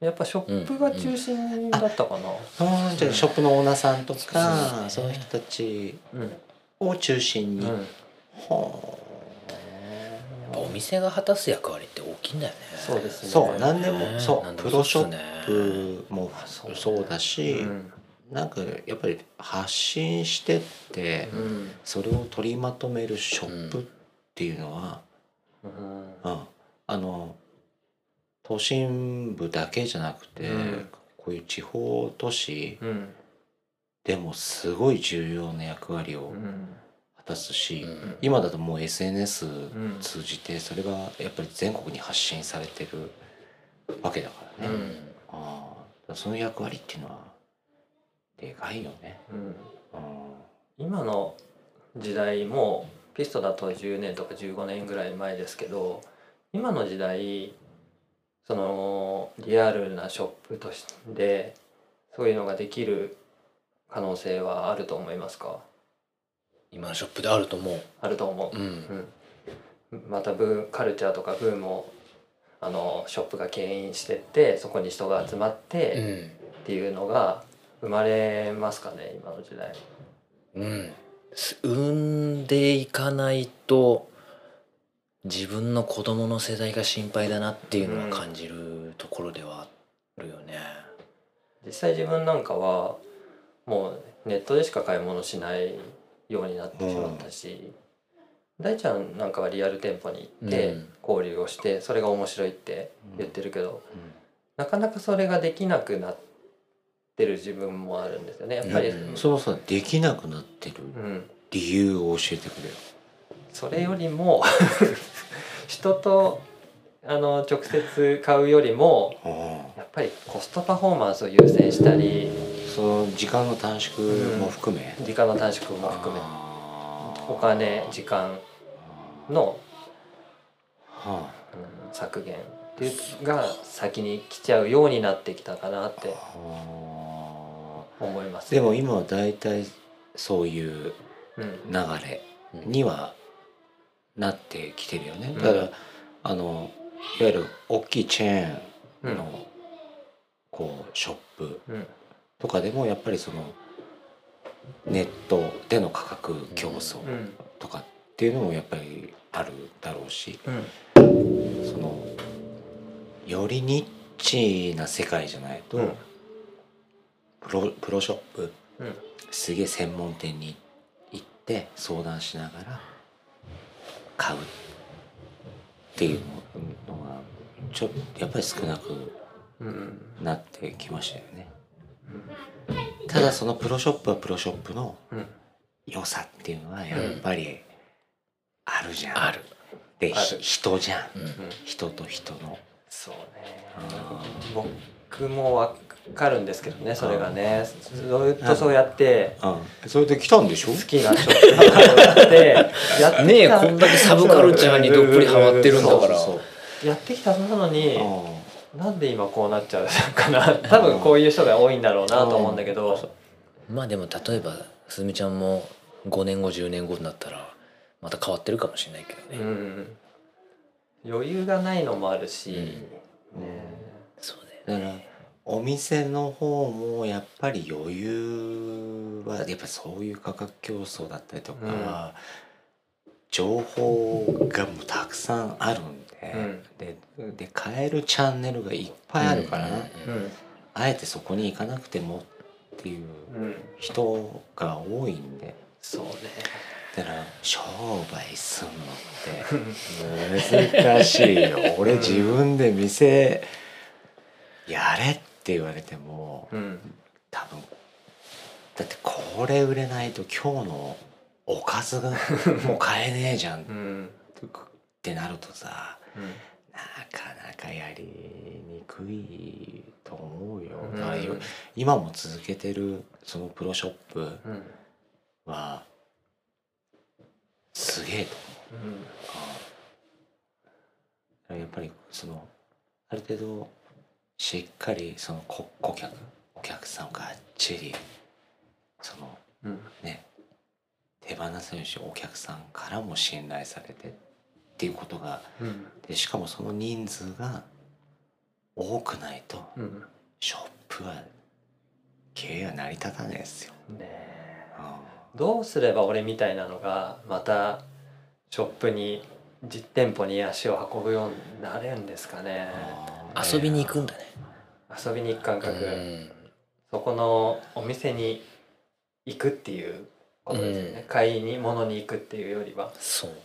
やっぱショップが中心だったかな。あーじゃあショップのオーナーさんとかその人たちうん。を中心に、うん。はぱお店が果たす役割って大きいんだよね。そうですね。そう何でも、ね。そうプロショップもそうそうだし、うん。なんかやっぱり発信してって、うんそれを取りまとめるショップっていうのは、うん。うん。あの都心部だけじゃなくて、うん。こういう地方都市うん。でもすごい重要な役割をうん果たすし、うん。今だともう SNS ん。通じてそれがやっぱり全国に発信されてるわけだからね、うん。あその役割っていうのはでかいよね。うん。うん。今の時代もピストだと10年とか15年ぐらい前ですけど今の時代そのリアルなショップとしてそういうのができる可能性はあると思いますか？今のショップであると思う。あると思う。う、ん。うん、またブーカルチャーとかブームをあのショップが牽引してってそこに人が集まってうん。っていうのが生まれますかね今の時代。うん。す産んでいかないと自分の子供の世代が心配だなっていうのは感じるところではあるよね。実際自分なんかはもうネットでしか買い物しないようになってしまったし、大ちゃんなんかはリアル店舗に行ってうん。交流をしてそれが面白いって言ってるけど、なかなかそれができなくなってる自分もあるんですよね。やっぱり、ううん。んそのさできなくなってる理由を教えてくれよ。それよりも 人とあの直接買うよりもやっぱりコストパフォーマンスを優先したりその時間の短縮も含め、時間の短縮も含め。お金時間のはうん削減っていうが先に来ちゃうようになってきたかなって思います、あでも今は大体そういううん。流れにはなってきてるよね。うん。だからあのいわゆる大きいチェーンのこうショップうんとかでもやっぱりそのネットでの価格競争うん。とかっていうのもやっぱりあるだろうしうん。そのよりニッチな世界じゃないと、うん。プロプロショップうん。すげえ専門店に行って相談しながら買うっていうのがちょっとやっぱり少なくうん。なってきましたよね。ただそのプロショップはプロショップのうん。良さっていうのはやっぱりあるじゃん。ある。である。ひ人じゃん。うん。人と人の。そうね。あ僕もわかるんですけどねそれがね。ずっとそうやってそれで来たんでしょ？好きなショップに通ってやって。ねえこんだけサブカルチャーにどっぷりハマってるんだから。そうそうやってきたはずなのになんで今こうなっちゃうのかな。多分こういう人が多いんだろうなと思うんだけど。まあでも例えばすみちゃんも5年後10年後になったらまた変わってるかもしれないけどうね。ん。余裕がないのもあるし、うん。ね。そうだよだからお店の方もやっぱり余裕はやっぱそういう価格競争だったりとか、情報がもうたくさんあるんで、でで買えるチャンネルがいっぱいあるから、あえてそこに行かなくてもっていううん。人が多いんで。そうね。だから商売すんのって難しいよ。俺自分で店やれって言われてもうん。多分だってこれ売れないと今日のおかずが もう買えねえじゃんうん。ってなるとさうんなかなかやりにくいと思うよ。うん。今も続けてるそのプロショップうん。はすげえと。思う。うん。やっぱりそのある程度しっかりその顧顧客お客さんをがっちりそのうん。ね手放せるしお客さんからも信頼されてっていうことがうん。でしかもその人数が多くないとうん。ショップは経営は成り立たないですよ。ねどうすれば俺みたいなのがまたショップに実店舗に足を運ぶようになれるんですかね。遊びに行くんだね。遊びに行く感う覚、ん。そこのお店に行くっていうことですよね、うん。買いに物に行くっていうよりは。そう。だ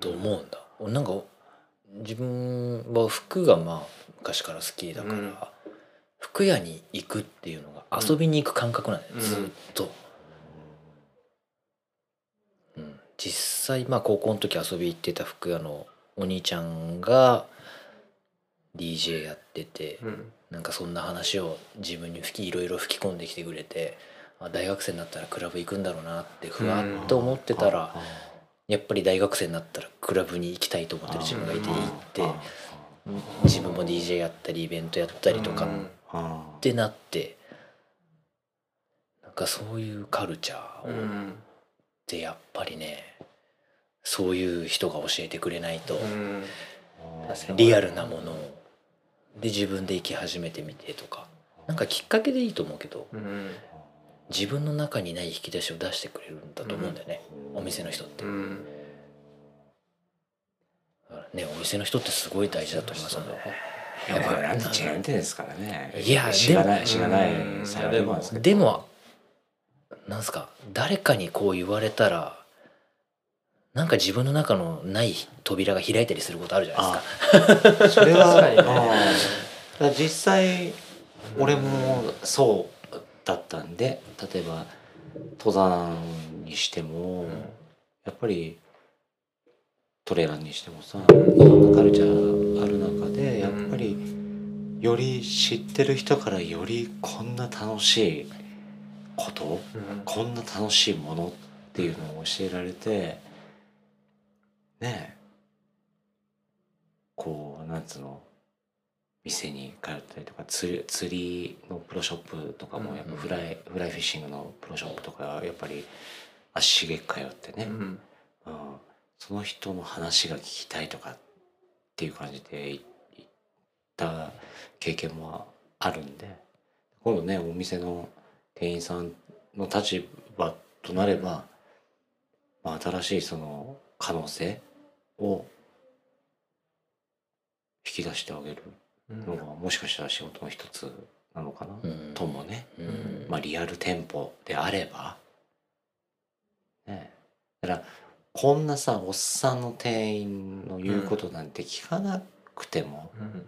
と思うんだ。俺なんか自分は服がまあ昔から好きだから、うん。服屋に行くっていうのが遊びに行く感覚なんだよ、うん。ずっと、うん、実際まあ高校の時遊び行ってた服屋のお兄ちゃんが DJ やってて、うん。なんかそんな話を自分に吹きいろいろ吹き込んできてくれてあ大学生になったらクラブ行くんだろうなってふわっと思ってたら、やっぱり大学生になったらクラブに行きたいと思ってる自分がいて行って自分も DJ やったりイベントやったりとかっうん。てなってなんかそういうカルチャーをっうん。てやっぱりねそういう人が教えてくれないとリアルなものをで自分で生き始めてみてとかなんかきっかけでいいと思うけどうん自分の中にない引き出しを出してくれるんだと思うんだよね、お店の人って。ねお店の人ってすごい大事だと思いますよね。いやこれなんてチェーン店ですからね。いやしがなでもいしがないですけどでもなんすか誰かにこう言われたらなんか自分の中のない扉が開いたりすることあるじゃないですか。それは 実際俺もそうだったんで例えば登山にしても、やっぱりトレーラーにしてもさいろんなカルチャーある中でやっぱりより知ってる人からよりこんな楽しいことうんこんな楽しいものっていうのを教えられてねえこうなんつうの店に通ったりとか釣りのプロショップとかもやっぱフライ、フライフィッシングのプロショップとかやっぱり足しげく通ってね、うんうん、その人の話が聞きたいとかっていう感じでい行った経験もあるんで。今度ねお店の店員さんの立場となれば、まあ、新しいその可能性を引き出してあげるのがもしかしたら仕事の一つなのかな、うん。ともね、うん。まあ、リアル店舗であれば。ね。だからこんなさおっさんの店員の言うことなんて聞かなくてもうん。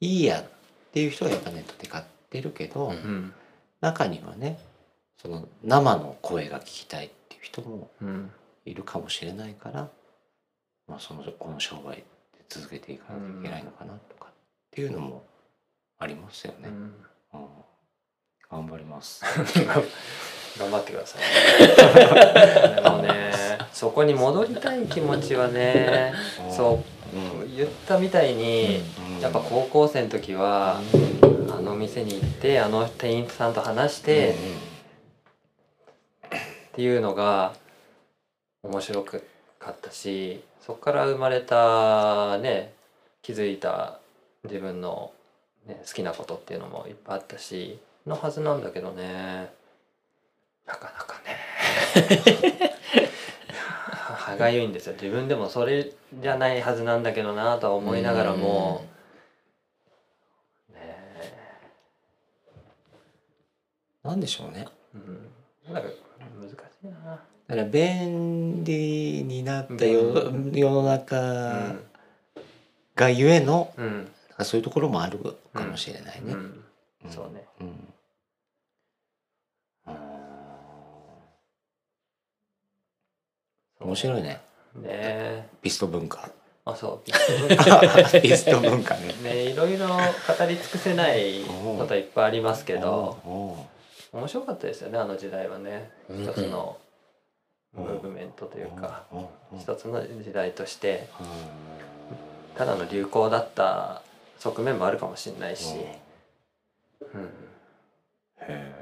いいやっていう人がやっぱネットで買ってるけど、中にはねその生の声が聞きたいっていう人もうん。いるかもしれないから、まあ、そのこの商売で続けていかなきゃいけないのかなとかっていうのもありますよね。うん。うん。頑張ります。頑張ってください。でもねそこに戻りたい気持ちはねそううん言ったみたいに、うん。やっぱ高校生の時は、あの店に行ってあの店員さんと話して、っていうのが面白かったしそこから生まれたね気づいた自分の、ね、好きなことっていうのもいっぱいあったしのはずなんだけどね。なかなかね。歯がゆいんですよ。自分でもそれじゃないはずなんだけどなとは思いながらも。ねなんでしょうね。うん。なんか難しいな。だから便利になった世うん。世の中がゆえのうんそういうところもあるかもしれないね。そうね。うん。面白いね。ね。えピスト文化。あそう。ピスト文化ね。ねいろいろ語り尽くせないこといっぱいありますけど面白かったですよねあの時代はね。うん。一つのムーブメントというか一つの時代としてうん。ただの流行だった側面もあるかもしれないし、うん、へえ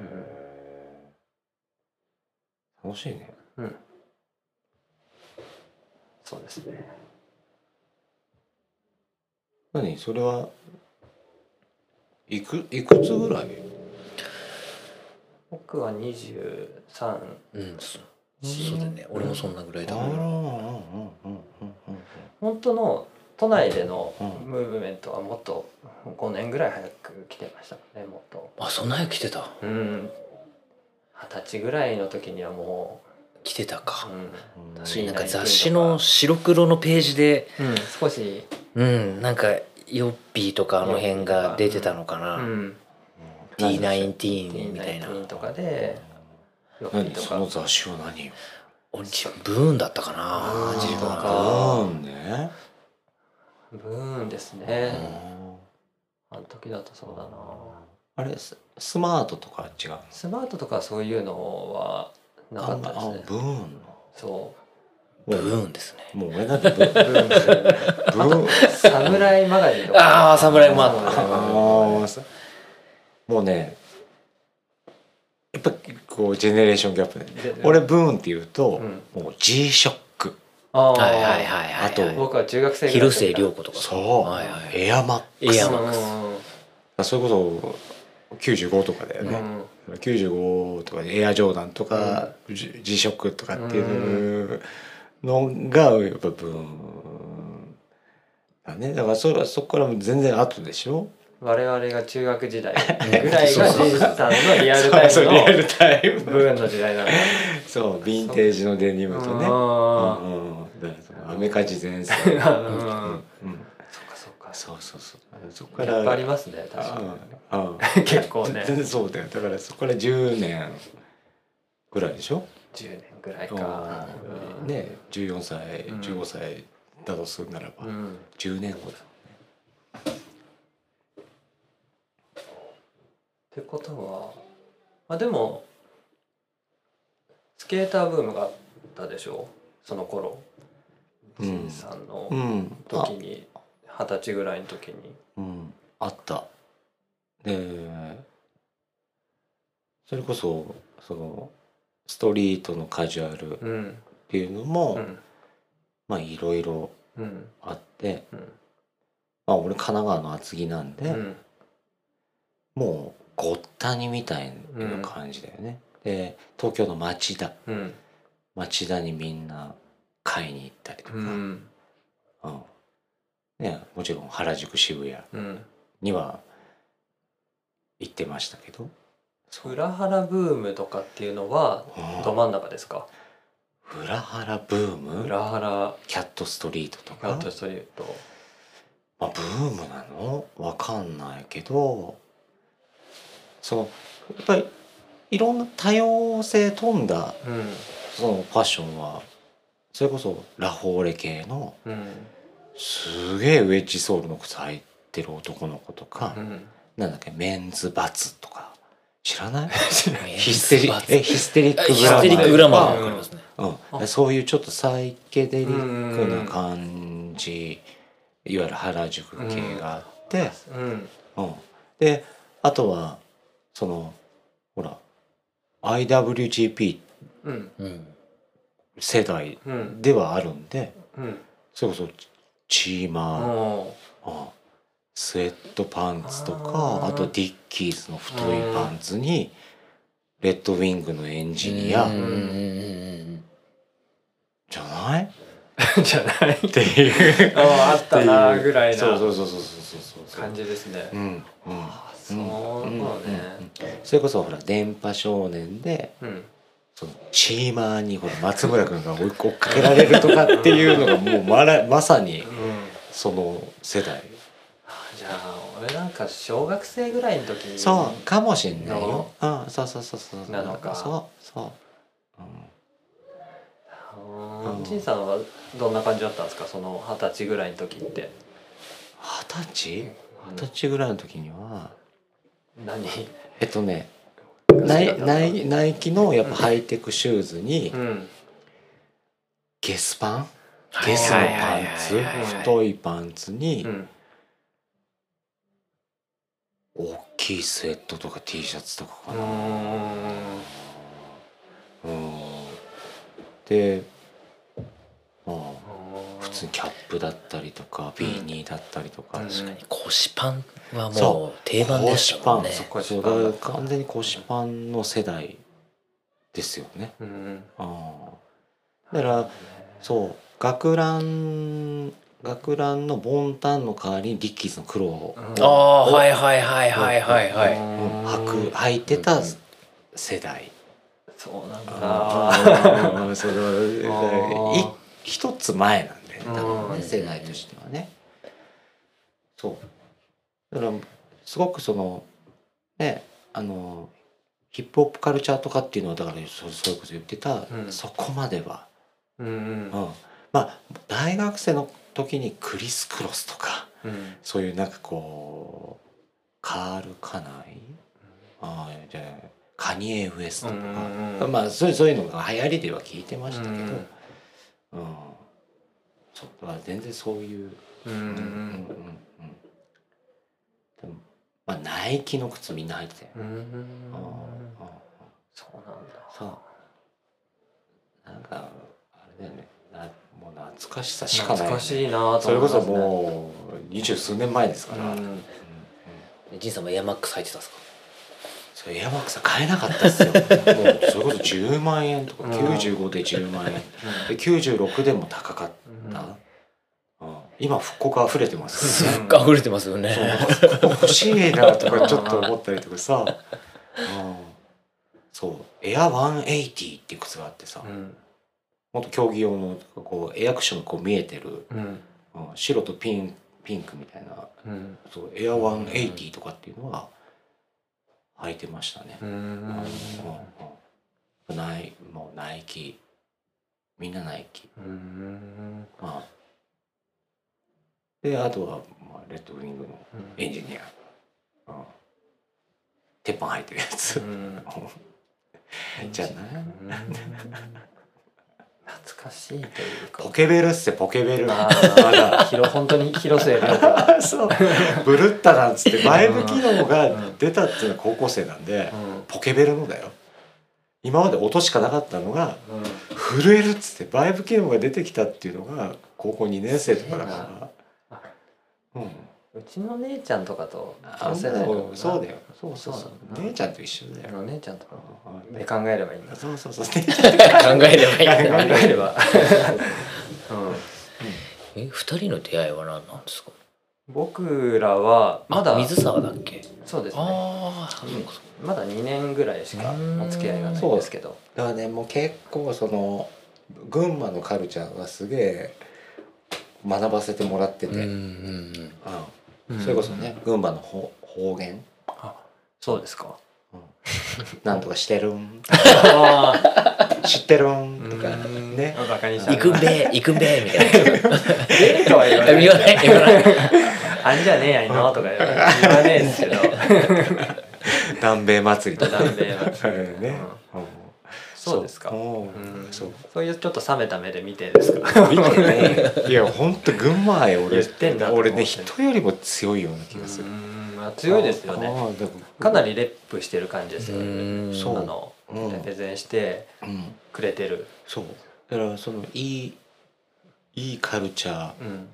楽しいね。うん、そうですね。何？それはいく？いくつぐらい？僕は23うん。そそうだよね。俺もそんなぐらいだから。あーうんうんうんうんうん。本当の都内でのうん。ムーブメントはもっと5年ぐらい早く来てましたねもっと。あそんな早く来てた？うん。二十歳ぐらいの時にはも来てたか。う、うん。うん確かになんか雑誌の白黒のページで。うん、少し、うんなんかヨッピーとかあの辺が出てたのかうな、ん、T19 みたいな19とかで。ヨッピーと何そのか雑誌は何？俺ブーンだったかな。ブーンと自分はかうんねブーンですうね、んあの時だとそうだな。あれススマートとか違うスマートとかそういうのはなかったですね。あブーンの。そブーンですね。もう俺なんてブーンうブーンサムライマガジンとか。ああ侍もあったあーさもうねやっぱこうジェネレーションギャップでで俺ブーンって言うと、うん。もう G ショックはいはいはいはいあと僕は中学生広末涼子とか。そう、はいはい。エアマックス。エアマックス。うそれこそ95とかだよね、ん。うん95とかエアジョーダンとか、G, G ショックとかっていうのがやっぱブーンだね。だからそれはそこからも全然後でしょ？我々が中学時代ぐらいがジンさんのリアルタイムそうリアルのタイム。ブーンの時代なのそうヴィンテージのデニムとね。うんうんうんだからそのアメカジ前線うんうんうん。そっかそっか。そうそうそう。そこからありますね確かに。結構ね。全然そうだよだからそこから10年ぐらいでしょ？10年ぐらいか。うん。ね14歳うん。15歳だとするならばうん。10年後だってことはまあでもスケーターブームがあったでしょ？その頃うん。ジンさん。のうん。時に二十歳ぐらいの時にうん。あった。でそれこそそのストリートのカジュアルっうんていうのも、うん。まあいろいろうんあってうん。まあ俺神奈川の厚木なんで、うん。もうごったにみたいな感じだよね、で東京の町田。うん。町田にみんな買いに行ったりとか、ううん。んね、もちろん原宿渋谷うん。には行ってましたけど。裏原ブームとかっていうのはうん。ど真ん中ですか？裏原ブーム？裏原。キャットストリートとか？キャットストリート。まあ、ブームなの？わかんないけど。そのやっぱりいろんな多様性飛んだうん。そのファッションはそれこそラフォーレ系のうん。すげえウェッジソールの靴履いてる男の子とか、うん。なんだっけメンズバツとか知らない？ヒヒステリえヒステリックヒスグラマーテリックグラマーかりますね。うん、そういうちょっとサイケデリックな感じいわゆる原宿系があって、うん。うん。であとはそのほら IWGP うん。うん世代うん。ではあるんでうん。それこそチーマー、もうん。スウェットパンツとかあとディッキーズの太いパンツにレッドウィングのエンジニア。じゃない？う じゃない？っていう。ああったなぐらいなそうそうそうそうそうそうそう。感じですね。うんうん。あそうね。それこそほら電波少年でうんそのチーマーにほら松村君が追い追っかけられるとかっていうのがもうまらまさにその世代。じゃあ俺なんか小学生ぐらいの時に。そうかもしんないよ。うんそうそうそうそうなのか。そうそう、うん、うん。陳さんはどんな感じだったんですか？その二十歳ぐらいの時って。二十歳？二十歳ぐらいの時には。何？えっとねナイナイナイキのやっぱハイテクシューズにうん。ゲスパン？はい。ゲスのパンツ？太いパンツにうん。大きいスウェットとか T シャツとかかうな、ん。うん、でまあ普通にキャップだったりとかビーニーだったりとか、うん。確かに。腰パンはもそう。定番でしたもんね腰パン完全に腰パンの世代ですよね。うん。ああ。だからそう。学ラン学ランのボンタンの代わりにリッキーズの黒を、うん。ああはいはいはいはいはいはいうん。履く履いてた世代。そうなんだ。一つ前なん多分うんね世代としてはね。そう。だからすごくそのねあのヒップホップカルチャーとかっていうのはだからそそれこそ言ってた、うん。そこまでは、うんうん。うん、まあ大学生の時にクリス・クロスとかうん。そういうなんかこうカール・カナイああじゃあカニエ・ウエストとか、まあそういうそういうのが流行りでは聞いてましたけど、ううんんそうだから全然そういう、うんうんうんうん。うんでもまあナイキの靴みんな履いてたよ、うんうんうん。うんそうなんだ。そう。なんかあれだよね。なもう懐かしさしかない、懐かしいなと思いますね。それこそもう二十数年前ですから、うん。うんうん。仁さんもエアマックス入ってたんですか？それエアマックス買えなかったですよ。も うそれこそ10万円とかうん。95で10万円。で96でも高かった、うん。今復刻溢れてますよね。溢れてますよね。そう欲しいなとかちょっと思ったりとかさ、うん、そう。エア180っていう靴があってさ、うん。もっと競技用のこうエアクッションがこう見えてる、うん。うん。白とピンピンクみたいな。うん。そうエア180とかっていうのは履いてましたね。う。ん。うんうんうんナイもうナイキ。みんなナイキ。うん。まあ、であとは、まあ、レッドウィングのエンジニア、うん、鉄板入ってるやつ、うん。じゃな。い懐かしいというか。ポケベルっすよポケベル。あまーだ広本当に広末涼子が。そう。ブルッタなんつってバイブ機能が出たっていうのは高校生なんで、ポケベルのだよ。今まで音しかなかったのが震えるっつってバイブ機能が出てきたっていうのが高校2年生とかだから。うんうちの姉ちゃんとかとあ同世代かもな。そうだよ。そうそうそう。姉ちゃんと一緒だよ。お姉ちゃんとかうんで考えればいいんだ。そうそうそう。考 考えればいいえ考えれば。うん。え二人の出会いは何なんですか？僕らはまだ水沢だっけ？そうですね。ああそうかそうまだ2年ぐらいしかお付き合いがないんですけど。だからね、もう結構その群馬のカルチャーがすげえ学ばせてもらってて、うんうんうん。うんそれこそね、群馬の方方言、そうですか。なんとかしてるん、あ知ってるん。とかうん。ね。バカにした行くんべ行くんべみたいな。えとは言わない言わない言わない。あんじゃねえやいのとか言わですけど。南米祭りとか。南米祭り。う ん。ね。うんそうですか。そう。うん。そういうちょっと冷めた目で見てるんですか？見てね。いや、本当群馬愛俺言ってんだ俺ね、人よりも強いような気がする。強いですよね。かなりレップしてる感じですようん。ね。そう。あのうん。レペゼンしてうん。くれてる。そう。だからそのいいいいカルチャー。うん。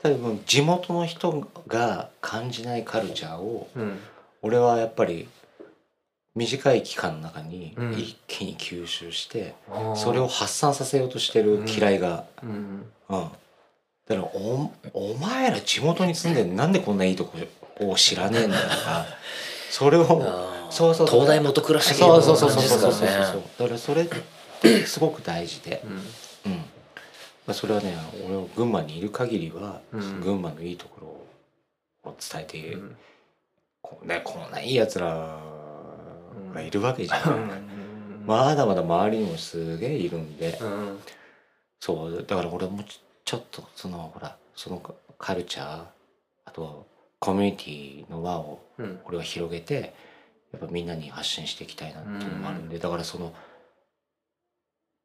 多分地元の人が感じないカルチャーをうん。俺はやっぱり短い期間の中にうん。一気に吸収して、それを発散させようとしてる嫌いが、うん。うん。だからおお前ら地元に住んでなんでこんないいとこを知らねえんだとか それをそうそう東大元暮らしそうそうそうそうそうそうそう。感じですからねだからそれってすごく大事で、うん。うん。まあ、それはね俺は群馬にいる限りは、うん。群馬のいいところを伝えて、うん。こうねこんないいやつらがいるわけじゃん、うん。まだまだ周りにもすげえいるんで、うん。そう。だから俺もちちょっとそのほらそのカルチャーあとコミュニティの輪をうん。俺は広げてやっぱみんなに発信していきたいなっていうのもあるんで、だからその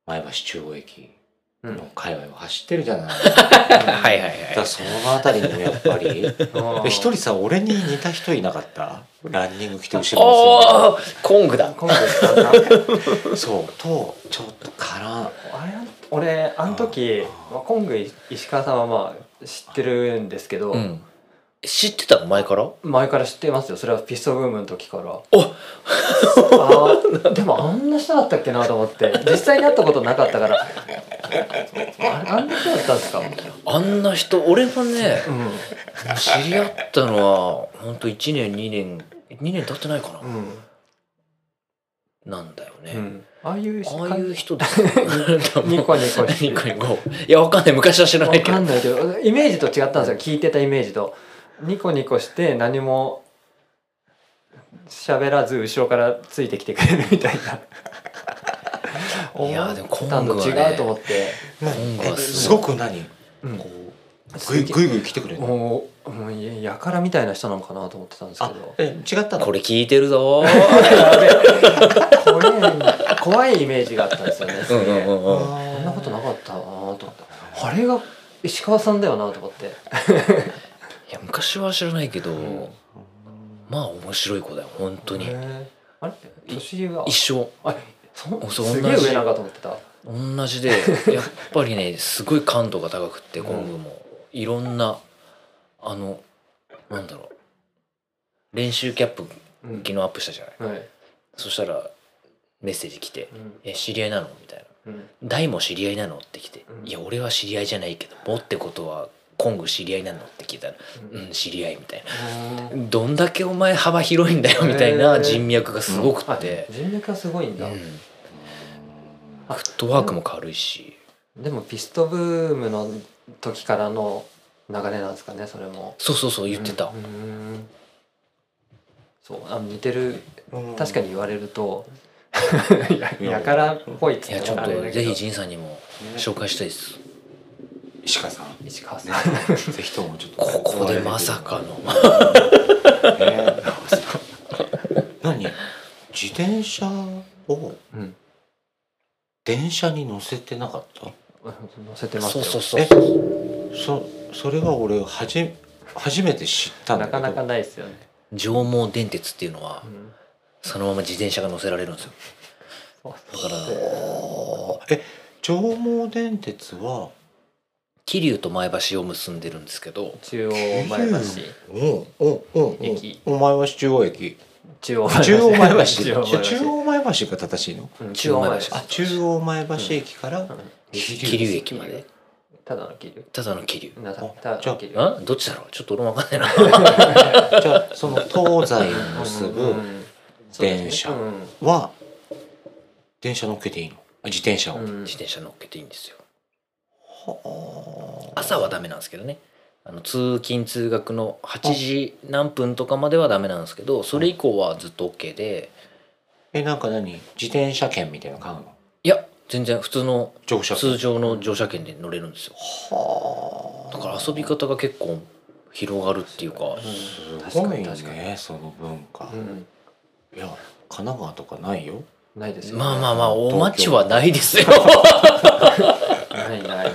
前橋中央駅うんの界隈を走ってるじゃない、はいはいだからその辺りにもやっぱり。一人さ俺に似た人いなかった？ランニング来て後ろああコングだ。今度使った。に そう。とちょっとからあれ俺あの時まあコング石川さんはまあ知ってるんですけど、うん知ってたの前から？前から知ってますよ。それはピストブームの時から。おあーでもあんな人だったっけなと思って。実際に会ったことなかったから。あんな人だったんですか？あんな人。俺もねう知り合ったのは本当1年2年2年経ってないかな、んうん。なんだよね、うん。ああいうああいう人です。よ ニコニコしてニコニコ。いやわかんない。昔は知らないけど。わかんないけど。イメージと違ったんですよ。聞いてたイメージとニコニコして何も喋らず後ろからついてきてくれるみたいな。いやでもコング思ったのはね違うと思って、コングはすすごごく何？うん。こうぐいぐいぐい来てくれるの？もうもうややからみたいな人なのかなと思ってたんですけあど。え違ったの？これ聞いてるぞ。怖いイメージがあったんですよね。すうんげえうんうんうん。こんなことなかったなと思って。あれが石川さんだよなと思って。いや昔は知らないけど、ん。まあ面白い子だよ本当に。あれ？年が一緒。あそそうすげえ上なんかと思ってた。同じでやっぱりね すごい感度が高くってうん。コングも。いろんなあのなんだろう。練習キャップうん。昨日アップしたじゃない、はい。そしたらメッセージ来てうん「え知り合いなの?」みたいな。うん「大も知り合いなの?」って来て「うん。いや俺は知り合いじゃないけどもってことはコング知り合いなの?」って聞いたら「うん知り合い」みたいな。うんどんだけお前幅広いんだよみたいな人脈がすごくあって、人脈がすごいんだ、うん、フットワークも軽いし。でもピストブームの時からの流れなんですかねそれも。そうそうそう言ってた、うん。そうあ似てるうん。確かに言われるといややからっぽいっつっていやちょっとぜひ仁さんにも紹介したいです石川さん。石川さん、ね。ぜひともちょっと。ここでまさかの。ね 何？自転車をうん、電車に乗せてなかった？乗せてますよ。そうそうそうえ？そそれは俺はじ初めて知ったんだけど。なかなかないですよね、上毛電鉄っていうのはうん。そのまま自転車が乗せられるんですよ。だからえ？上毛電鉄は桐生と前橋を結んでるんですけど中央前橋。うん。うん。うん。うん。駅。お前は中央駅。中央前橋。中央前橋。が正しいの？うん中央前橋。あ中央前橋駅からうん。桐桐生駅まで。ただの桐生。ただの桐生。なたあただじゃあ。の桐生。あどっちだろう？ちょっと俺も分かんないな。じゃあその東西を結ぶ電車。うん。は電車乗っけていいの？あ自転車を、うん。自転車乗っけていいんですよ。はあ朝はダメなんですけどね。あの通勤通学の8時何分とかまではダメなんですけどそれ以降はずっと OK で。えなんか何？自転車券みたいなの買うの？いや全然普通の乗車券。通常の乗車券で乗れるんですよ。はあ。だから遊び方が結構広がるっていうか。すごいねその文化、うん。いや神奈川とかないよ？ないですよまあまあまあお待ちはないですよ。ないないない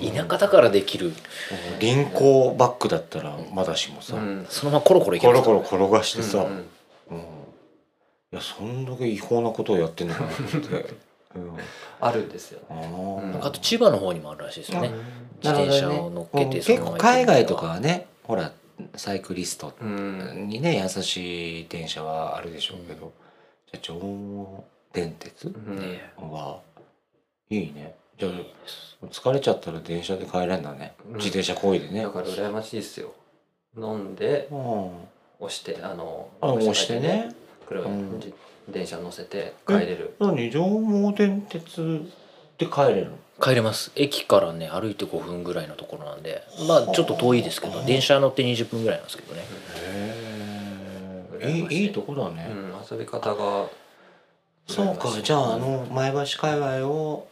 田舎だからできる。輪行バッグだったらまだしもさ、うん。そのままコロコロいけコロコロ転がしてさ、うんうん。いやそんだけ違法なことをやってんのかなって、うん、あるんですよあねあと千葉の方にもあるらしいですよね。自転車を乗っけうんて結構海外とかはねほらサイクリストうん。にね優しい電車はあるでしょうけど、じゃあ上毛電鉄はいいねじゃあ疲れちゃったら電車で帰れんだね、うん。自転車こいでね。だから羨ましいですよ。飲んでうん。押してあのあ押してね。車うん。自電車乗せて帰れる。何？上毛電鉄で帰れるの？帰れます。駅からね歩いて5分ぐらいのところなんで。まあちょっと遠いですけど電車乗って20分ぐらいなんですけどね。へえい。いいいとこだね、うん遊び方が。そうかじゃああの前橋界隈を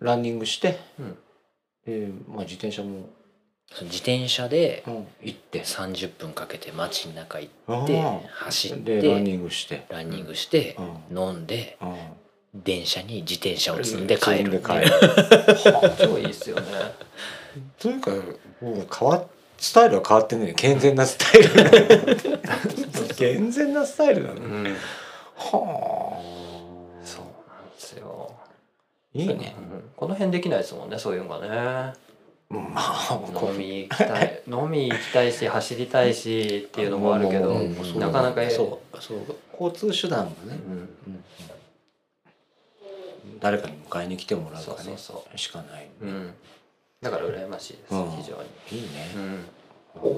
ランニングして、うん。でまあ、自転車も、自転車でうん、行って30分かけて街の中行あってー。走っでランニてングして、ランニングしてうん。飲んでうん、電車に自転車を積んで帰る。積んで帰る。超いいっすよね。というかもう変わスタイルは変わってね健全なスタイル。健全なスタイルだね、うん。はあいいね、うんこの辺できないですもんねそういうのがね。まあこ飲み行きたい。飲み行きたいし走りたいしっていうのもあるけど、なかなかそうそう交通手段がね、誰かに迎えに来てもらうかね。そうそうそしかない、うん、だから羨ましいです、うん。非常に、いいね。う、ん、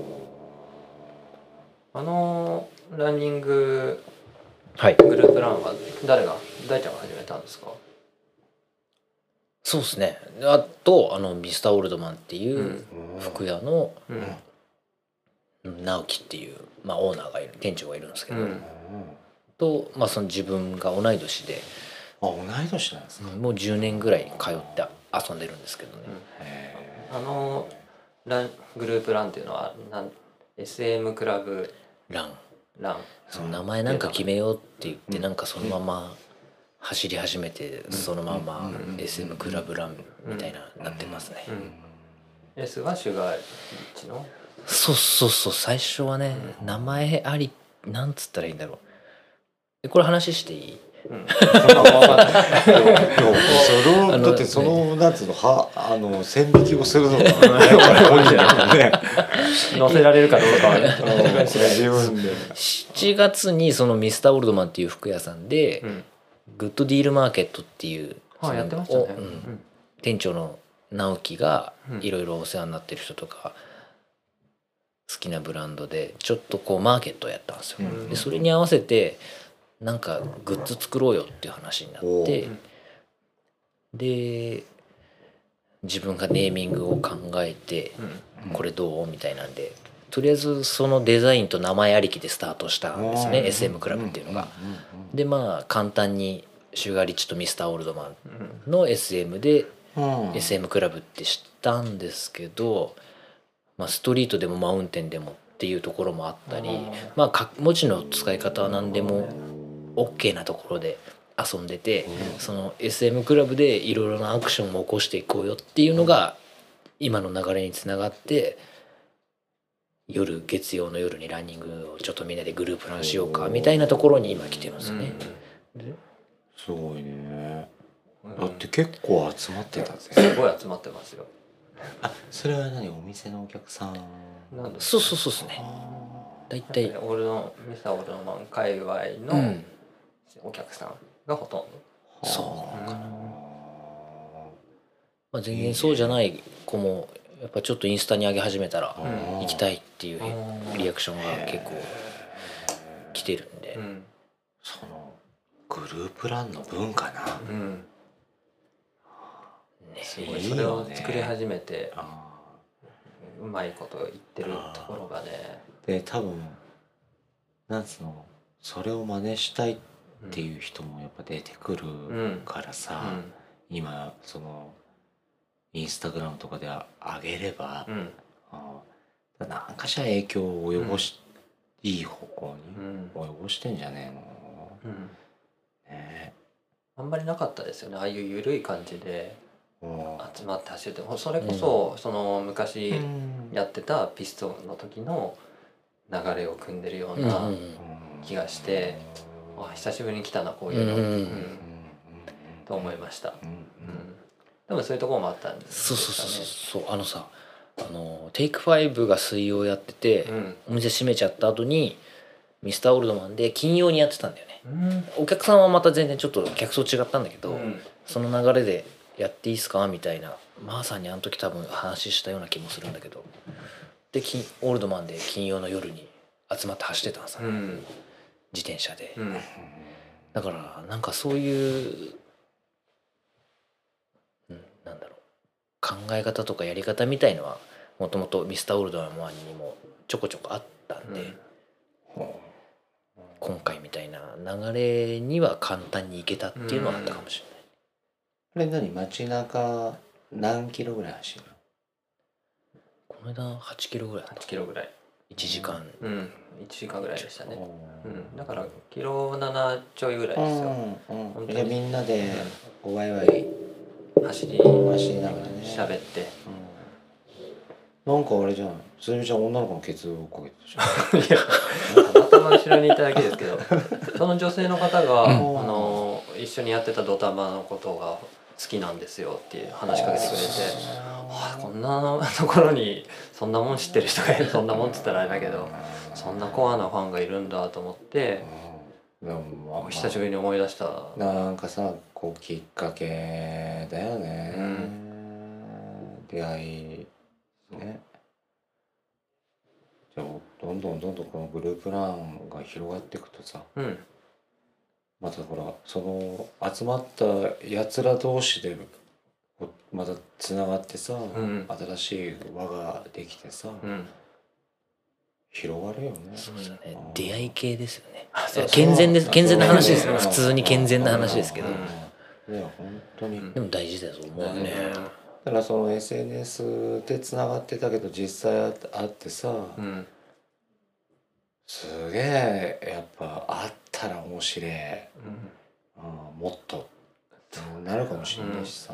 あのランニングはい。グループランは誰が大ちゃんが始めたんですか？そうですね。あとあのミスターオールドマンっていううん。服屋のうん。直樹っていう、まあ、オーナーがいる店長がいるんですけど、うん。と、まあ、その自分が同い年で。あ同い年なんですか、もう10年ぐらい通って遊んでるんですけどね、へあのラングループランっていうのはなん SM クラブラン。ラン。その名前なんか決めようって言ってうん。なんかそのまま走り始めてそのままうん。SM クラブランみたいななってますね。うん。S はシュガーリッチの？そうそうそう最初はね名前ありなんつったらいいんだろう。えこれ話していい？うん。えそのだってそのなんつうのはあの線引きをするのがやっぱり本人だもんね。乗せられるかどうかは自分で。7月にそのミスターオールドマンっていう服屋さんで、うんグッドディールマーケットっていうあそのやってましたね。おうん。店長の直樹がうん。いろいろお世話になってる人とか好きなブランドでちょっとこうマーケットをやったんですよ、うん。でそれに合わせてなんかグッズ作ろうよっていう話になってう。んで自分がネーミングを考えてうん。これどうみたいなんでとりあえずそのデザインと名前ありきでスタートしたんですね SM クラブっていうのが。でまあ簡単にシュガーリッチとミスターオールドマンの SM でうん。SM クラブって知ったんですけど、まあ、ストリートでもマウンテンでもっていうところもあったりまあか文字の使い方は何でも OK なところで遊んでてその SM クラブでいろいろなアクションも起こしていこうよっていうのが今の流れにつながって夜月曜の夜にランニングをちょっとみんなでグループランしようかみたいなところに今来てますね。すごいね。うん。だって結構集まってたぜ。すごい集まってますよ。あそれは何お店のお客さん？なんだ。そうそうそうですね。あだいたい、オールのミスターオールのマン界隈うのん、お客さんがほとんーそうど、まあ、全然そうじゃない子もやっぱちょっとインスタに上げ始めたらうん行きたいっていううんリアクションが結構来てるんで。うん。そのグループランの文化な。うん。ねすごいそれを作り始めてあうまいこと言ってるところがね。ーで多分なんつうのそれを真似したいっていう人もやっぱ出てくるん。からさ、うん。今そのインスタグラムとかであ上げれば、うん。あーなんかしら影響を及ぼし、いい方向うにん。及ぼしてんじゃねえの、うん。ねあんまりなかったですよね。ああいう緩い感じでも集まって走って。それこそその昔うん。やってたピストンの時の流れを組んでるようなん気がしてあ久しぶりに来たなこういうの、うんと思いました、うんうん、でもそういうところもあったんですそうそうそうそう。あのさあのテイク5が水曜やってて、うん。お店閉めちゃった後にミスターオールドマンで金曜にやってたんだよね。うん。お客さんはまた全然ちょっと客層違ったんだけど、うん。その流れでやっていいっすかみたいな。マーさんにあの時多分話したような気もするんだけど。で金オールドマンで金曜の夜に集まって走ってたんさ、うん。自転車で、うん。だからなんかそういう、うん、なんだろう。考え方とかやり方みたいのはもともとミスターオールドマンにもちょこちょこあったんで、今回みたいな流れには簡単に行けたっていうのはあったかもしれない、これ何街中何キロぐらい走るこの間8キロぐらい8キロぐらい。1時間、うん。1時間ぐらいでしたね。のうん。だからキロ7ちょいぐらいですよ。うんうん本当に。じゃあみんなでワイワイ。走り走りながらね。喋って。うん。なんかあれじゃんすみちゃん女の子のケツをかけてたじゃん。いやたまたま後ろにいただけですけど その女性の方が、うん。あの一緒にやってたドタマのことが好きなんですよって話しかけてくれてあこんなところにそんなもん知ってる人がいる そんなもんっつったらあれだけどそんなコアなファンがいるんだと思ってうん。でもまあ久しぶりに思い出した。なんかさこうきっかけだよね、う出会いね。じゃあどんどんどんどんこのグループランが広がっていくとさうん。またほらその集まったやつら同士でまたつながってさ、ん。新しい輪ができてさ、うん。広がるよね。そうですよね。うん。出会い系ですよね。健全です。健全な話ですよ。うん普通に健全な話ですけど。うん。ね本当に、うん。でも大事だと思うよね。だからその SNS でつながってたけど実際会ってさ、うんすげえやっぱ会ったら面白い、うん。うん、もっと。なるかもしれないしさ、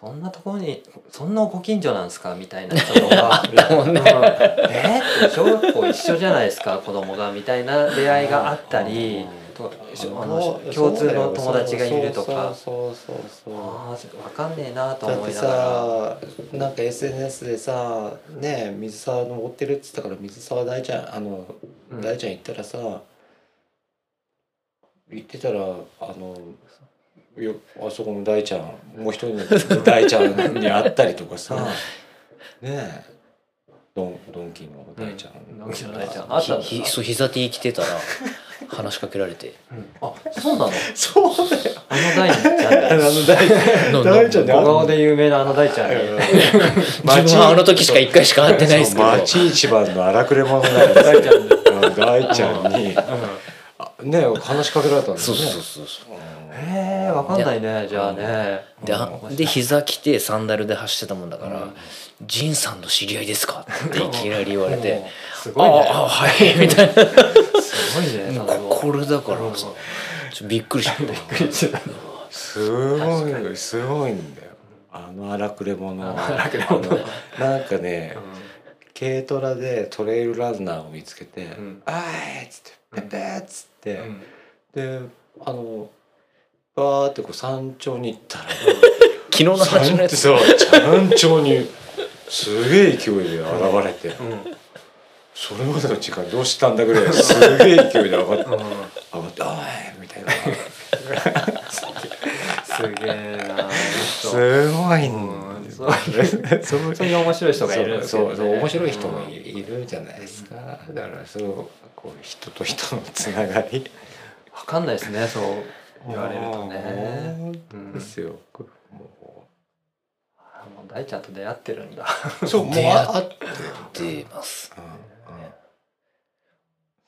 そんなところにそんなご近所なんですかみたいな人とか もんね。うん。え？ーって小学校一緒じゃないですか子供がみたいな出会いがあったり共通の友達がいるとか。そうそうそうそうあー分かんねえなとだって思いながら。さなんか SNS でさね水沢登ってるっつったから水沢大ちゃんあの、うん。大ちゃん行ったらさ行ってたらあのよあそこの大ちゃんもう一人の 大ちゃんに会ったりとかさねえドンドンキの大ちゃん、うん。ドンキの大ちゃん。あったんですかひひそう膝 T 着てたら話しかけられて。あそうなの？そうだよ。あの大ちゃんで あの大ちゃん。の大ちゃんね小顔で有名なあの大ちゃんに 自分はあの時しか一回しか会ってないですけど。そう町一番の荒くれ者なんですよ。大ちゃん大ちゃん。にあね話しかけられたんですそうそうそうそうへえ分かんないねじゃあね。であで膝着てサンダルで走ってたもんだからうん「仁さんの知り合いですか?」っていきなり言われて「あすごいね。あはい」みたいな。すごいねここれだから。さちょびっくりしちゃった。すごい。すごいんだよ。あの荒くれ者。は荒くれ者。あのなんかね軽トラでトレイルランナーを見つけてん「あーい!」っつって「ペペー!」っつってうん。であのバーってこう山頂に行ったら 昨日の話のやつ。そう山頂にすげえ勢いで現れて。うんそれまでの時間どうしたんだぐらい すげえ勢いで上がって上がって「おい!」みたいな。すげえなすごいうんんそうそう。そういう面白い人がいる。そうそう面白い人がいいるじゃないですか。だからそうこう人と人のつながり。分かんないですねそう言われるとね。ですよ、もあもう大ちゃんと出会ってるんだ。うそうもう出会って出ます。うん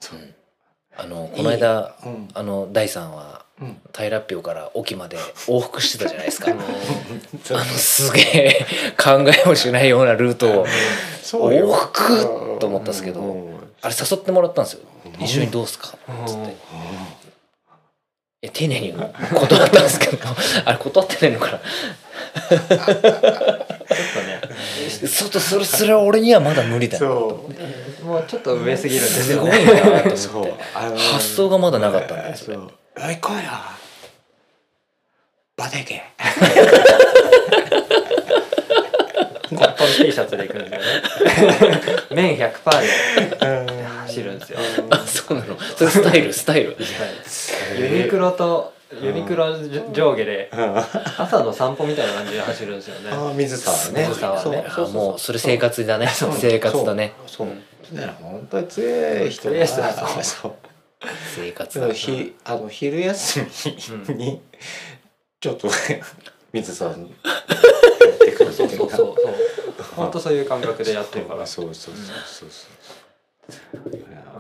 そう。あのこの間うん。あの大さんはうん。平っぴょから沖まで往復してたじゃないですか。うん。あのすげえ考えもしないようなルートを。そうよ。往復と思ったんですけどうん。あれ誘ってもらったんですよ。うん。一緒にどうすか？うん。つって。え丁寧に断ったんですけど。あれ断ってないのかな？ちょっとねそそれそれは俺にはまだ無理だなそもうちょっと上すぎるんですすごいよねなとうそう思って。発想がまだなかったんだよそれそうおい行こうよ。バテケコットン T シャツで行くんですよね。麺100%で走るんですよ。あそうなの？スタイルスタイル。はい。ユニクロとユニクロ上下で朝の散歩みたいな感じで走るんですよね。ああ水沢ね。水沢ね。あもうそれ生活だね。生活だね。そう。ね本当に強い人だそうそう。生活だひあの昼休みにちょっと 水沢にやってくるそうそうそうそう。本当そういう感覚でやってるから。そうそうそうそうそう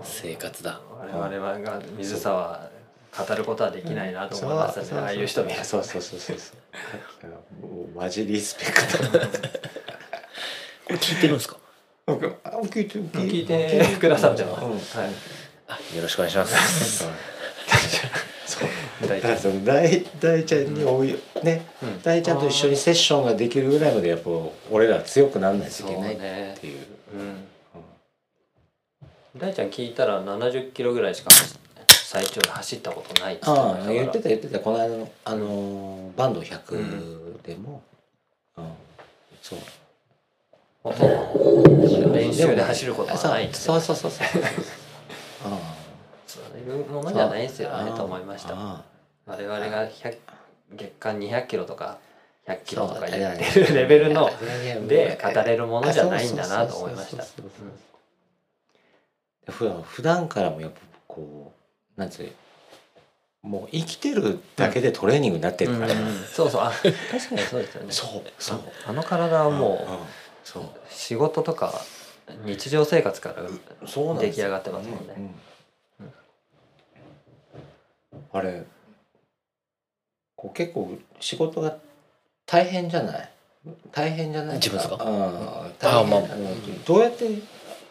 生活だ。我々が水沢語ることはできないなと思いましたね。そう。ああいう人見るとそうそうそうそうそう。もうマジリスペクト。これ聞いてるんですか？あ聞いてる聞いてくださってます、うん。はい。あよろしくお願いします。大体だからその大大ちゃんにおいね。うん。大ちゃんと一緒にセッションができるぐらいまでやっぱ俺ら強くなんないといけないっていう。うん大ちゃん聞いたら70キロぐらいしか最長で走ったことないって言ってまああ言ってした言ってた。この間のあのーバンド100でも。うん。そう。んど練習で走ることはないって。そうそうそうそうそう。あそういうものじゃないですよねと思いました。あ我々が100月間200キロとか100キロとかそう言ってるレベルので語れるものじゃないんだなと思いました。そうそうそうそう普段普段からもやっぱこうなんつうのもう生きてるだけでトレーニングになってるから、うん。そうそう。あ確かにそうですよね。そう。そう。あの体はもうん。そう。う仕事とか日常生活から出来上がってますもんね。うん。うん。あれこう結構仕事が大変じゃない？大変じゃない自分ですかあああ。大変。まあのどうやって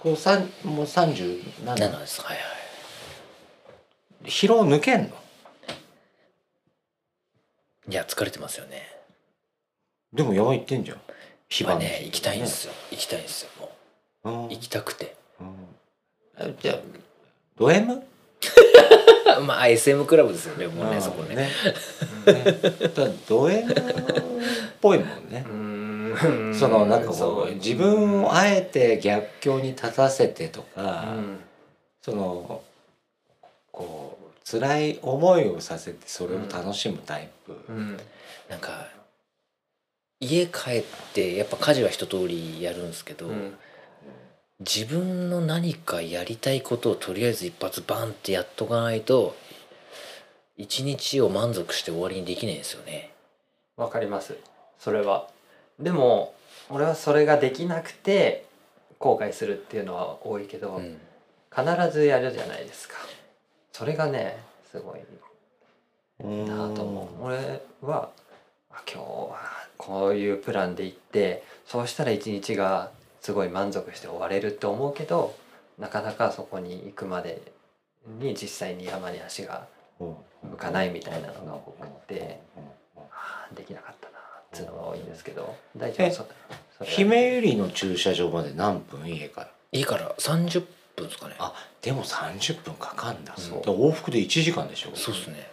こう三もう30何7ですはいはい。疲労抜けんの？いや疲れてますよね。でも山行ってんじゃん。今ね行きたいんですよ。行きたいんですよもう。ん。う行きたくて。うん。あじゃあド M? まあ SM クラブですよねもうねそこね。ね。ね。ド M っぽいもんね。うーんそのなんかこそう。う自分をあえて逆境に立たせてとうか、ん。そのこう辛い思いをさせてそれを楽しむタイプ、うん。なんか家帰ってやっぱ家事は一通りやるんですけど、うん。自分の何かやりたいことをとりあえず一発バンってやっとかないと一日を満足して終わりにできないんですよね。わかります。それはでも俺はそれができなくて後悔するっていうのは多いけど、うん。必ずやるじゃないですか。それがねすごいうんなと思う。俺はあ今日はこういうプランで行ってそうしたら一日がすごい満足して終われるって思うけどなかなかそこに行くまでに実際に山に足がうん。向かないみたいなのが多くってできなかった。なっていうのが多いんですけど大丈夫そそれ。は姫百合の駐車場まで何分？家から。いいから。30分ですかね。あでも30分かかんだ。そう。で往復で1時間でしょ？そうっすね。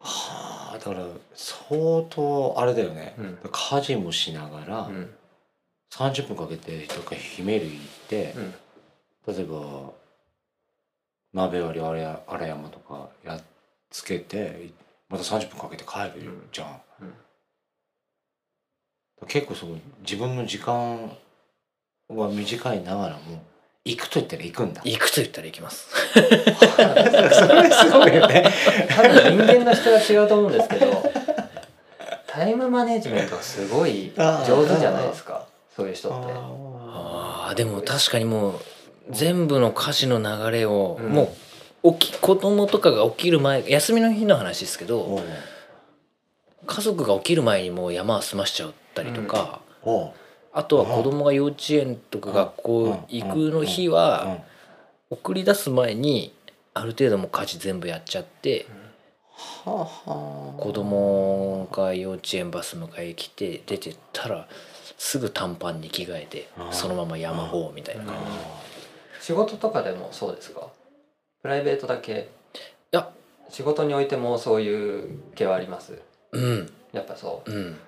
はあだから相当あれだよね、うん。家事もしながらうん。30分かけてとか姫類行って、うん。例えば鍋割り荒山とかやっつけてまた30分かけて帰るうん。じゃん、うん結構その自分の時間は短いながらも行くと言ったら行くんだ。行くと言ったら行きます。それすごいよね。多分人間の人は違うと思うんですけど タイムマネジメントがすごい上手じゃないですかそういう人って。ああでも確かにもう全部の家事の流れを、うん。もう起き子供とかが起きる前休みの日の話ですけど、家族が起きる前にもう山は済ましちゃったりとか、あとは子供が幼稚園とか学校行くの日は送り出す前にある程度もう家事全部やっちゃって子供が幼稚園バス迎え来て出てったらすぐ短パンに着替えてそのまま山方みたいなうん感じ。い仕事とかでもそうですか？プライベートだけ？や。仕事においてもそういう系はあります？うん。やっぱそう。うん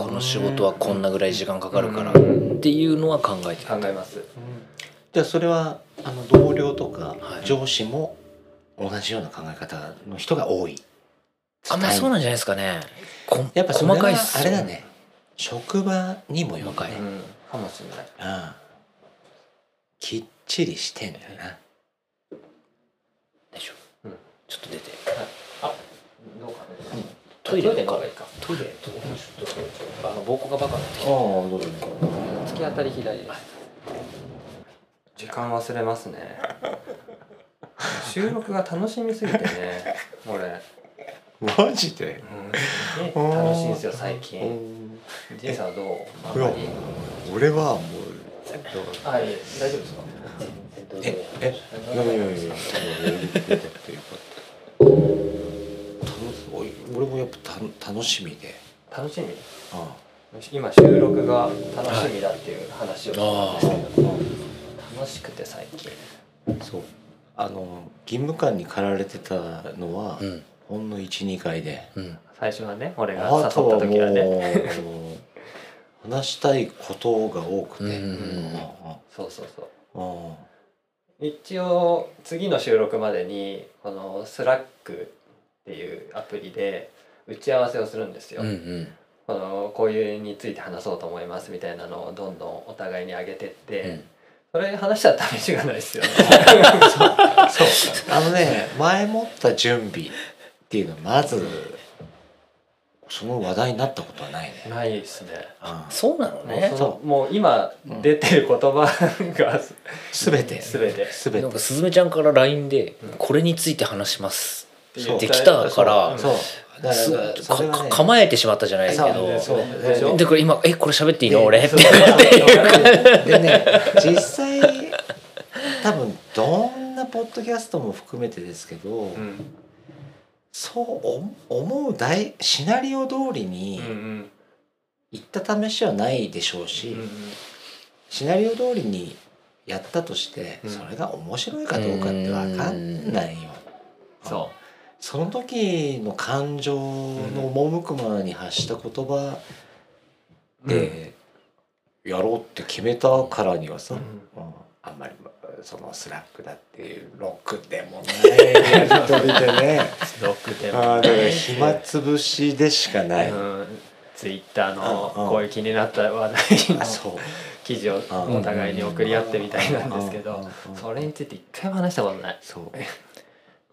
この仕事はこんなぐらい時間かかるからっうん。ていうのは考えてる。考えます。じゃあそれはあの同僚とかはい。上司も同じような考え方の人が多い。あんまそうなんじゃないですかね。こやっぱそれは細かいあれだね。職場にもよる。細かい。ね。うん。かもしれない。うん。きっちりしてんだよな。でしょ、うん。ちょっと出て。あどうかなトイレトイレの方がいいか。トイレ？ちょっとあの膀胱がバカになってきああたどうぞ。突き当たり左です。時間忘れますね。収録が楽しみすぎてね俺、マジで？うん、楽しいんですよ最近。ジンさんはどう？あんまり。俺はもう。あいえ大丈夫ですか？ええ？いやいやい俺もやっぱた楽しみで。楽しみ？あ今収録が楽しみだっていう話をしたんですけど、楽しくて最近。あそう。あの義務感に駆られてたのは、うんほんの12回で。うん。最初はね俺が誘ったあとはもう時はね。あの話したいことが多くて、うんそうそうそう。一応次の収録までにこのスラックっていうアプリで打ち合わせをするんですよ、うんうん。このこういうについて話そうと思いますみたいなのをどんどんお互いに上げてって、うん。それ話したら試しがないですよね。そう。あのね前もった準備っていうのはまずその話題になったことはないね。ないですね。うん。そうなのもうねそのもう今出てる言葉がすべて。全てすべて。なんかすずめちゃんから LINE でうん「これについて話しますそう。できたから構えてしまったじゃないですけどでこれ今「えこれ喋っていいの？で俺」ってでね実際多分どんなポッドキャストも含めてですけど、うんそうお思う大シナリオ通りうんにうん行った試しはないでしょうし、うんシナリオ通りにやったとして、うんそれが面白いかどうかって分かんないよ。そその時の感情の赴くままに発した言葉う、でやろうって決めたからにはさ、うん。うん。あんまりそのスラックだっていうロックでもないやり取りでね。ロックであーだもから暇つぶしでしかない。うん。ツイッターのこういう気になった話題の記事をうん。お互いに送り合ってみたいなんですけどそれについて一回も話したことない。そう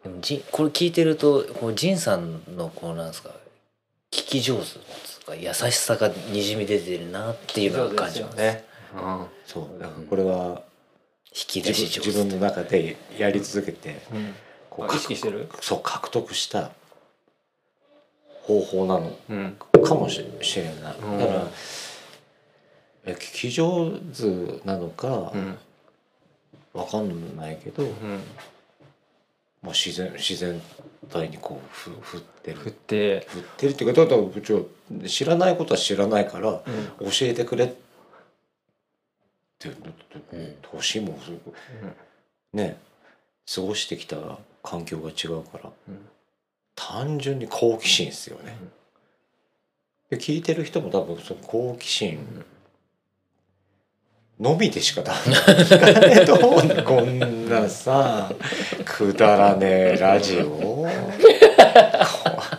でもじこれ聞いてるとこうジンさんのこうなんですか聞き上手ですか優しさがにじみ出てるなっていうのを感じます。ね。うん。そう。だからこれは引き出自し上手。分自分の中でやり続けてうん。こあ意識してる？そう獲得した方法なのうん。かもししれない、うん。だからえ聞き上手なのかうん。わかんないけど、うんもう自然自然体にこうふ振って振っるて。振ってるっていうかだからうちは知らないことは知らないからうん。教えてくれってうん年もすごくね過ごしてきた環境が違うからうん。単純に好奇心ですよね。で聞いてる人も多分その好奇心のみでしか多分聞かねえと思うんだ。こんなさくだらねえラジオ。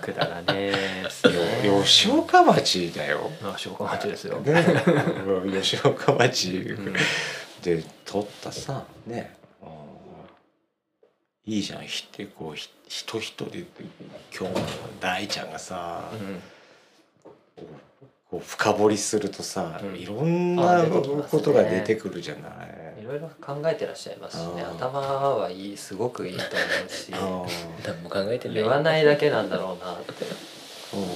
くだらねえね。よ吉岡町だよ。あ消化町ですよ。ね、吉岡町うんで撮ったさね。うんいいじゃん。ひってこうひ人人で今日の大ちゃんがさ、うんこう深掘りするとさ、うん。いろんなことが出てくるじゃない？いろいろ考えてらっしゃいますしね。頭はいいすごくいいと思うしうん。何も考えてない言わないだけなんだろうなって思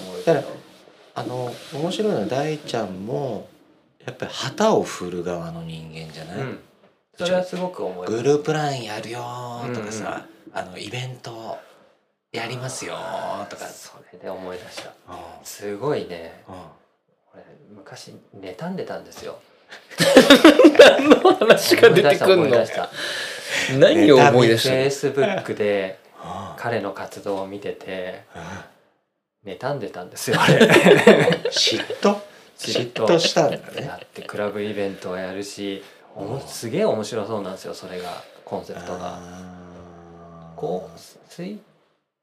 あの面白いのは大ちゃんもやっぱり旗を振る側の人間じゃない、うん。それはすごく思います。グループラインやるよーとかさ、あのイベントやりますよーとか。それで思い出した。うすごいね。んうん。俺昔妬んでたんですよ。何の話が出てくんの？思い出した。何を思い出フした？ェイスブックであ彼の活動を見ててあ妬んでたんですよ。あれ。嫉妬？嫉妬。したんだね。だってクラブイベントをやるしおもすげえ面白そうなんですよそれがコンセプトが。こう水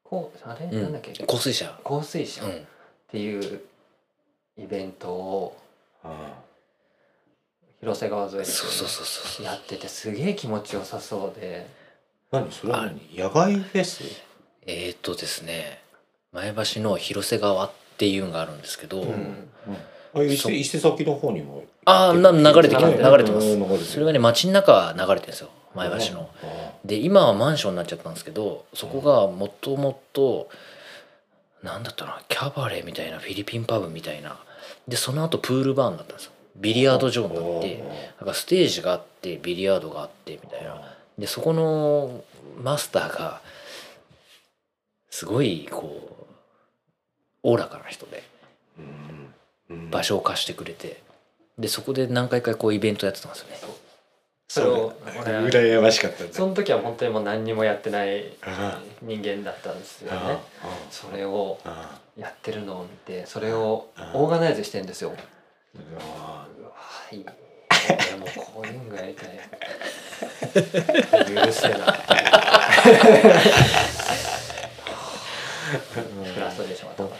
こうあれ、うん。なんだっけ？香水車香水車っうん。ていうイベントをあ広瀬川沿いでそうそうそうそうやっててすげえ気持ちよさそうで。ー何それは何野外フェス？えー、とですね前橋の広瀬川っていうのがあるんですけど、うん。あ伊勢伊勢崎の方にも？ああな流れてきます流流れてます。それがね街の中は流れてるんですよ。前橋の。あで今はマンションになっちゃったんですけどそこがもともとなんだったかなキャバレーみたいなフィリピンパブみたいなでその後プールバーになったんですよ。ビリヤード場になってなんかステージがあってビリヤードがあってみたいな。でそこのマスターがすごいこうおおらかな人で場所を貸してくれてでそこで何回かこうイベントやってたんですよね。それを羨ましかったその時は本当にもう何にもやってないあ人間だったんですよあねあそれをあやってるのを見てそれをあオーガナイズしてんですよ。あうわいい俺もこういうのがやりたい。許せな。いフラストレーションが溜まっ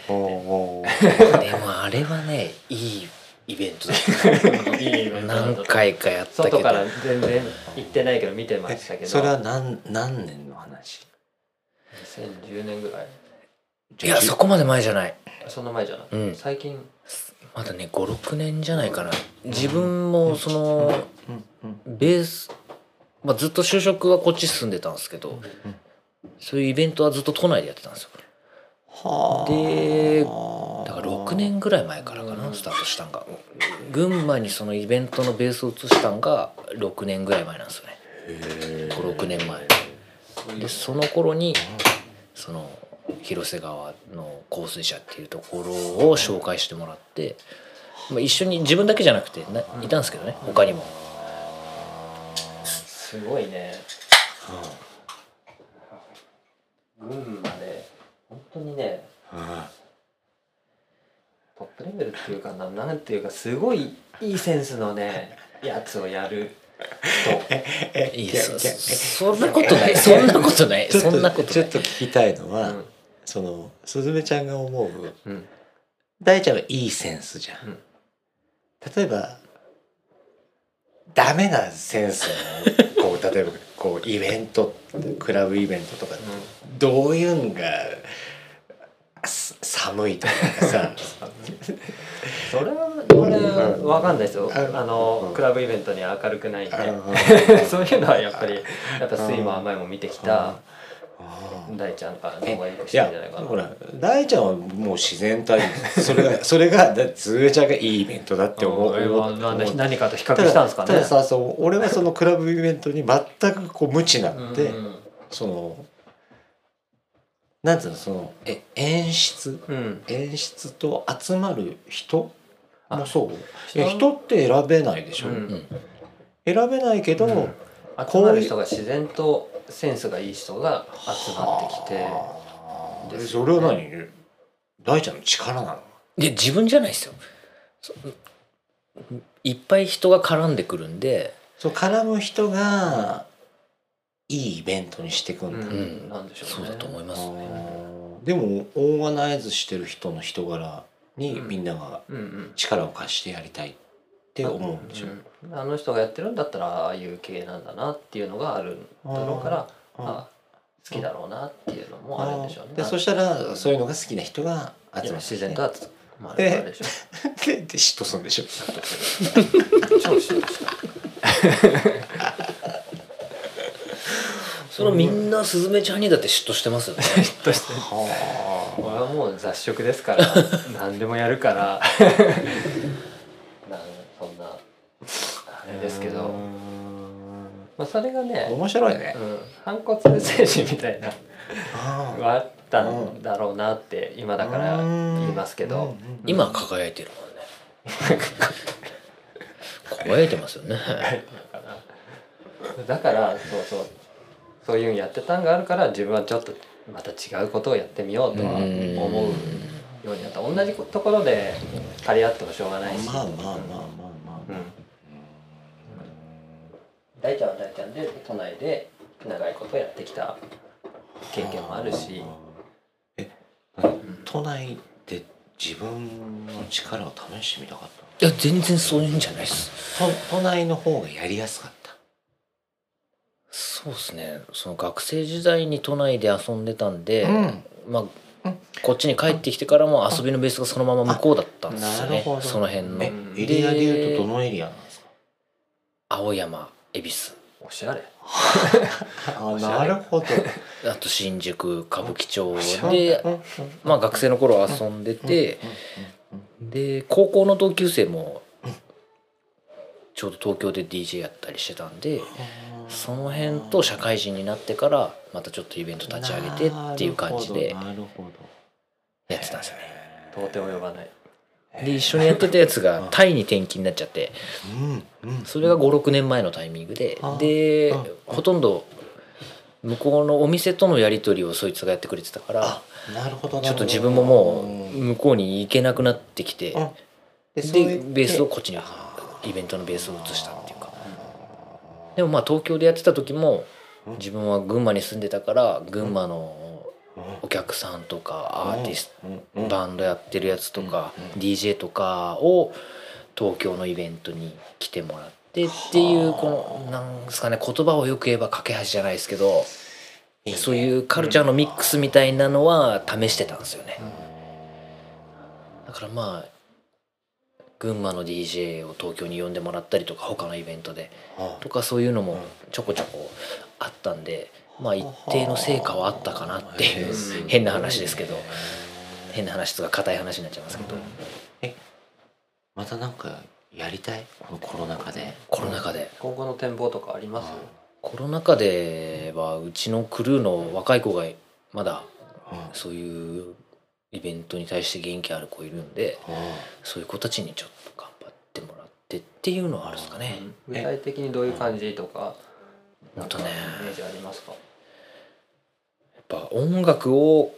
てでもあれはねいいイベント何回かやったけど。外から全然行ってないけど見てましたけど。それは何何年の話？2010年ぐらいいやそこまで前じゃない。その前じゃない、うん。最近？まだね56年じゃないかな。自分もそのベース、まあ、ずっと就職はこっち住んでたんですけどそういうイベントはずっと都内でやってたんですよ。はあ。でだから6年ぐらい前からかなスタートしたんが。群馬にそのイベントのベースを移したんが6年ぐらい前なんですよね。へー56年前。でその頃にその広瀬川の香水社っていうところを紹介してもらって、まあ、一緒に自分だけじゃなくてないたんですけどね他にも。すごいね。群馬で本当にねあトップレベルっていうかななんていうかすごいいいセンスのね やつをやる。人いやそそんなことない。そんなことない。そんなことない。ちょっと聞きたいのは、うんそのすずめちゃんが思ううん。大ちゃんはいいセンスじゃん、うん。例えばダメなセンスのこう例えばこうイベントクラブイベントとかどういうのがす寒いとかさ。それは俺は分かんないですよ。うん。あのうん。クラブイベントに明るくないんで。そういうのはやっぱりやっぱ酸いも甘いも見てきた。あ大ちゃんがえ動画よくしていやるんじゃないかな。ほら大ちゃんはもう自然体。それがそれがだつーちゃんがいいイベントだって思う。う何かと比較したんですかね。たださそう俺はそのクラブイベントに全くこう無知なんで、うんそのなんつうのそのえ演出？うん。演出と集まる人？あもそう？人？いや人って選べないでしょ、うん。うん選べないけど、うん。こういう人が自然とセンスがいい人が集まってきてはあ。ですそれは何？大ちゃんの力なの？で自分じゃないですよ。そいっぱい人が絡んでくるんで。そう絡む人がいいイベントにしていくんだ、うんなんでしょうね。そうだと思いますね。でもオーガナイズしてる人の人柄にうん。みんなが力を貸してやりたい。って思ううんあの人がやってるんだったらああいう系なんだなっていうのがあるだろうからあーあ好きだろうなっていうのもあるんでしょうね。でそしたらそういうのが好きな人が集まって自然と集まるからでしょでで嫉妬するんでしょ。超しましたそれはみんなスズメちゃんにだって嫉妬してますよね。としては俺はもう雑食ですから何でもやるからあれですけど、まあ、それがね、面白いね。うん、反骨精神みたいなあはあったんだろうなって今だから言いますけど、今は輝いてるもんね。輝いてますよね。だからそうそう。そういうのやってたんがあるから自分はちょっとまた違うことをやってみようとは思うようになった。同じところで張り合ってもしょうがないし、まあまあまあまあまあまあ、うん大ちゃんは大ちゃんで都内で長いことやってきた経験もあるし。えん。都内で自分の力を試してみたかったいや全然そういうんじゃないです。都都内の方がやりやすかった？そうですね。その学生時代に都内で遊んでたんで、うん。まあ、うんこっちに帰ってきてからも遊びのベースがそのまま向こうだったんですよね。その辺の。エリアでいうとどのエリアなんですか？青山恵比寿。おしゃれ。あなるほど。あと新宿歌舞伎町でまあ学生の頃遊んでてで高校の同級生もちょうど東京で DJ やったりしてたんでその辺と社会人になってからまたちょっとイベント立ち上げてっていう感じでやってたんですよね。到底及ばないで一緒にやってたやつが タイに転勤になっちゃって。それが56年前のタイミングで。あであほとんど向こうのお店とのやり取りをそいつがやってくれてたからあなるほどちょっと自分ももう向こうに行けなくなってきてうん。でベースをこっちにイベントのベースを移したっていうか。でもまあ東京でやってた時もうん。自分は群馬に住んでたから群馬のうんお客さんとかアーティストバンドやってるやつとかうん。DJ とかを東京のイベントに来てもらってっていうこのなんですかね言葉をよく言えば架け橋じゃないですけどそういうカルチャーのミックスみたいなのは試してたんですよね。だからまあ群馬の DJ を東京に呼んでもらったりとか他のイベントであ。とかそういうのもちょこちょこあったんでまあ一定の成果はあったかなっていううん変な話ですけど。変な話とか硬い話になっちゃいますけど。またなんかやりたい？このコロナ禍で。コロナ禍で。今後の展望とかあります？コロナ禍ではうちのクルーの若い子がまだうんそういうイベントに対して元気ある子いるんでそういう子たちにちょっと頑張ってもらってっていうのはあるんですかね。具体的にどういう感じとかほん。とね。イメージありますか？ぱ音楽を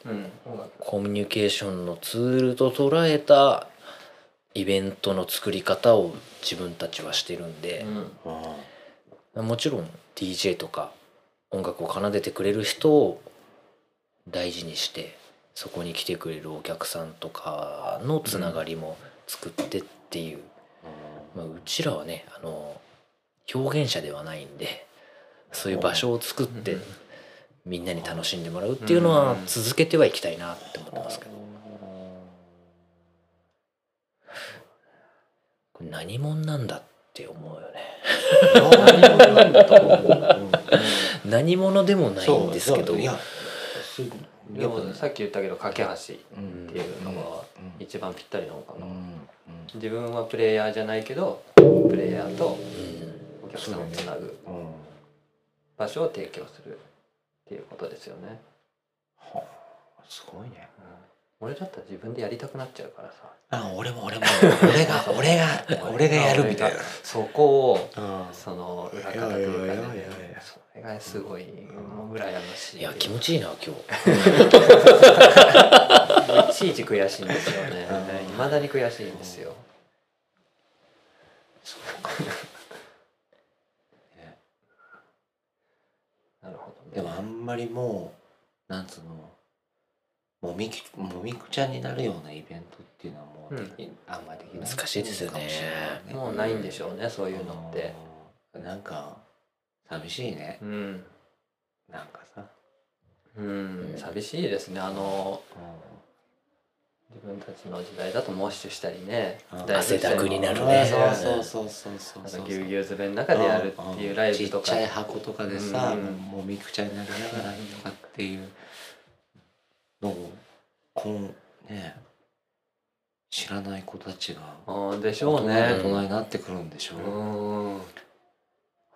コミュニケーションのツールと捉えたイベントの作り方を自分たちはしてるんでう、ん。もちろん DJ とか音楽を奏でてくれる人を大事にしてそこに来てくれるお客さんとかのつながりも作ってっていう、まあ、うちらはねあの表現者ではないんでそういう場所を作ってうんみんなに楽しんでもらうっていうのはうん。続けてはいきたいなって思ってますけど。これ何者なんだって思うよね。何者でもないんですけど。でもさっき言ったけど架け橋っうんていうのがうん一番ぴったりなのかな、うん自分はプレイヤーじゃないけどプレイヤーとうんお客さんをつなぐ。うん。場所を提供するっていうことですよね、はあすごいね。俺だったら自分でやりたくなっちゃうからさ。あ俺も俺も俺が 俺が俺がやるみたいな。そこをうん。その裏方というかねやそれがすごいもう羨ましい。いや気持ちいいな今日。いちいち悔しいんですよね。うん。いまだに悔しいんですよ。なるほどねでもあんまりもうなんつうのもみきもみくちゃになるようなイベントっていうのはもうでき、あんまできない。難しいですよね。ね。もうないんでしょうねそういうのって。うん。なんか寂しいね。うん。なんかさ、うん寂しいですねあの自分たちの時代だとモッシュしたりね汗だくになるうんねそうそうそうそうそうぎゅうぎゅう詰めの中でやるっていうライブとか。ちっちゃい箱とかでさ、うんもうみくちゃになりながらとかっていうのをこんね知らない子たちがあでしょう大ね人になってくるんでしょう、うん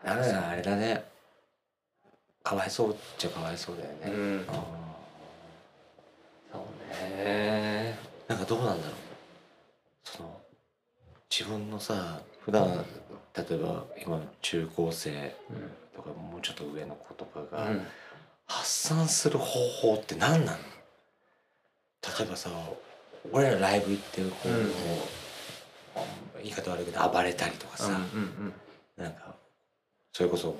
あれだあれだね。かわいそうっちゃかわいそうだよね、うん。あそうね。ーなんかどうなんだろう。その自分のさ普段例えば今の中高生うんとかもうちょっと上の子とかが、うん。発散する方法って何なの？例えばさ俺らライブ行ってこう、うん。言い方悪いけど暴れたりとかさ、うんうんなんかそれこそ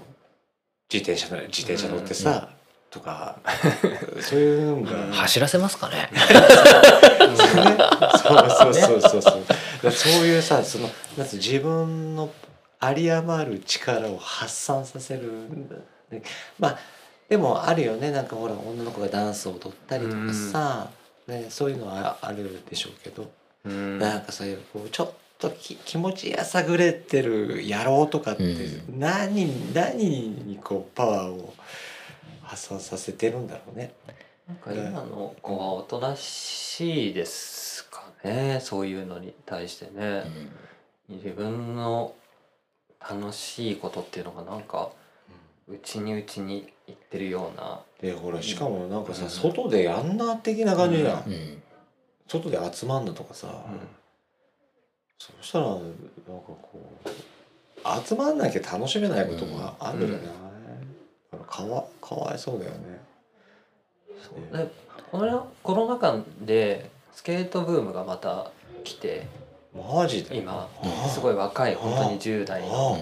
自転車自転車乗ってさ、とか。そういうのが、走らせますかね。そうそうそうそうそう。そういうさそのなんつう自分の有り余る力を発散させるまあでもあるよね。なんかほら女の子がダンスを踊ったりとかさ、ね、そういうのはあるでしょうけど、うん。なんかそういうこうちょっとき気持ちやさぐれてる野郎とかってう何、何にこうパワーを発散させてるんだろうね。なんか今の子はおとなしいですかねそういうのに対してね、自分の楽しいことっていうのがなんか内に内にいってるような。でほらしかもなんかさ、うん。外でやんな的な感じじゃん、うん。うん外で集まんなとかさ、そうしたらなんかこう集まんなきゃ楽しめないことがあるよね、だかわかわいそうだよね。そう。でこのコロナ禍でスケートブームがまた来て。マジで？今すごい若い本当に10代の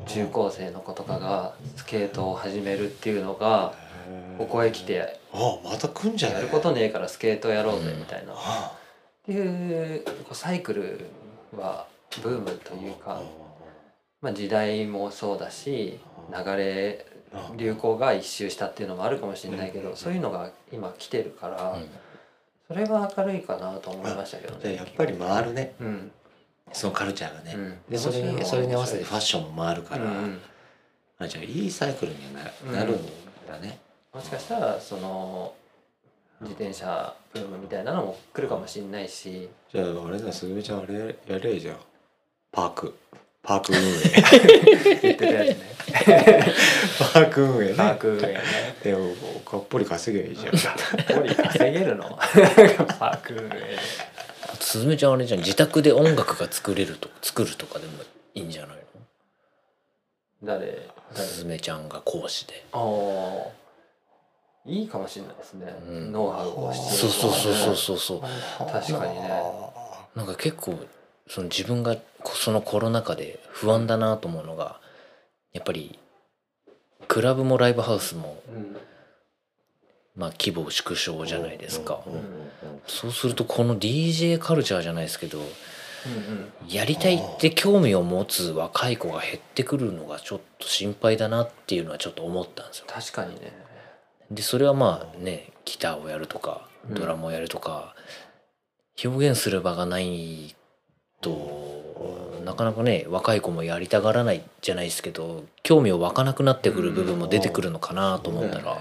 あ中高生の子とかがスケートを始めるっていうのがここへ来てあまた来んじゃやることねえからスケートやろうぜみたいな。っあ。ていうサイクルはブームというか、まあ、時代もそうだし流れあ流行が一周したっていうのもあるかもしれないけうん。どそういうのが今来てるからうん。それは明るいかなと思いましたけどね。やっぱり回るね。うん。そのカルチャーがね、うん。でそれにそれに合わせてファッシションも回るから、うんうん。あじゃあいいサイクルにはな,、なるんだね。もしかしたらその自転車ブームみたいなのも来るかもしれないし。じゃああれだすぐみちゃんあれややれじゃんパークパーク運営。言ってたやつね。パーク運営ね。パーク運営ね。でもがっぽり稼げばいいじゃん。ポリ稼げるの？パーク運営。すずめちゃんあれじゃん。自宅で音楽が作れると作るとかでもいいんじゃない誰？のすずめちゃんが講師で。ああ。いいかもしれないですね、うん。ノウハウを知ってそうるそうそうそううそうそう。確かにね。なんか結構その自分がこそのコロナ禍で不安だなと思うのがやっぱりクラブもライブハウスもうんまあ規模縮小じゃないですか。うんうんうんそうするとこの DJ カルチャーじゃないですけどうん。やりたいって興味を持つ若い子が減ってくるのがちょっと心配だなっていうのはちょっと思ったんですよ。確かにね。でそれはまあねギターをやるとかうん。ドラムをやるとか、表現する場がないとなかなかね若い子もやりたがらないじゃないですけど興味を湧かなくなってくる部分も出てくるのかなと思ったら、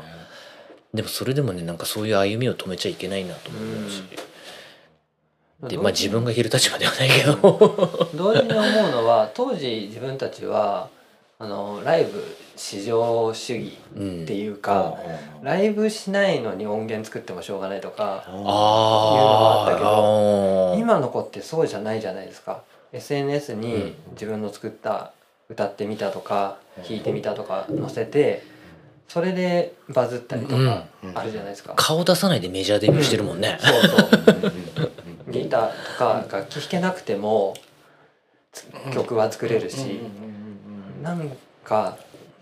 でもそれでもねなんかそういう歩みを止めちゃいけないなと思うし、でまあ自分がいる立場ではないけど。同時に思うのは当時自分たちはあのライブ至上主義うん。っていうか、ライブしないのに音源作ってもしょうがないとかあいうのがあったけど今の子ってそうじゃないじゃないですか。SNS うん。に自分の作った歌ってみたとか弾いてみたとか載せてそれでバズったりとかあるじゃないですか。顔出さないでメジャーデビューしてるもんね、そうそう。ギターとか楽器弾けなくてもつ曲は作れるしなんか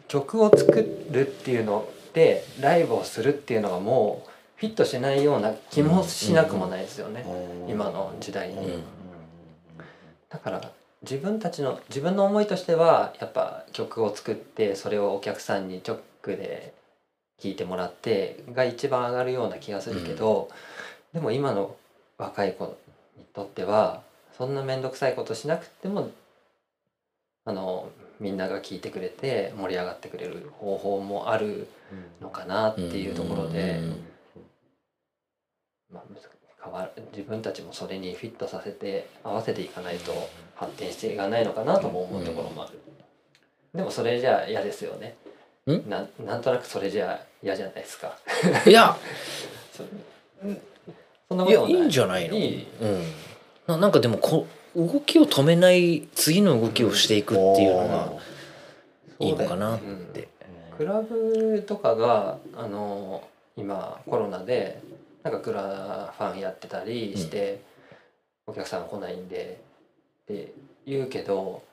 曲を作るっていうのでライブをするっていうのがもうフィットしないような気もしなくもないですよね。今の時代に。うん。だから自分たちの自分の思いとしてはやっぱ曲を作ってそれをお客さんに直で聴いてもらってが一番上がるような気がするけど、でも今の若い子にとってはそんな面倒くさいことしなくてもあのみんなが聴いてくれて盛り上がってくれる方法もあるのかなっていうところで、まあ、むず変わる自分たちもそれにフィットさせて合わせていかないと発展していかないのかなとも思うところもある、でもそれじゃあ嫌ですよね。ん？なんなんとなくそれじゃ嫌じゃないですか。いや。そ そんなこともない。いいんじゃないの？いい。うん、ななんかでもこ動きを止めない次の動きをしていくっていうのがいいのかなって、クラブとかがあの今コロナでなんかクラファンやってたりして、お客さんが来ないんでって言うけど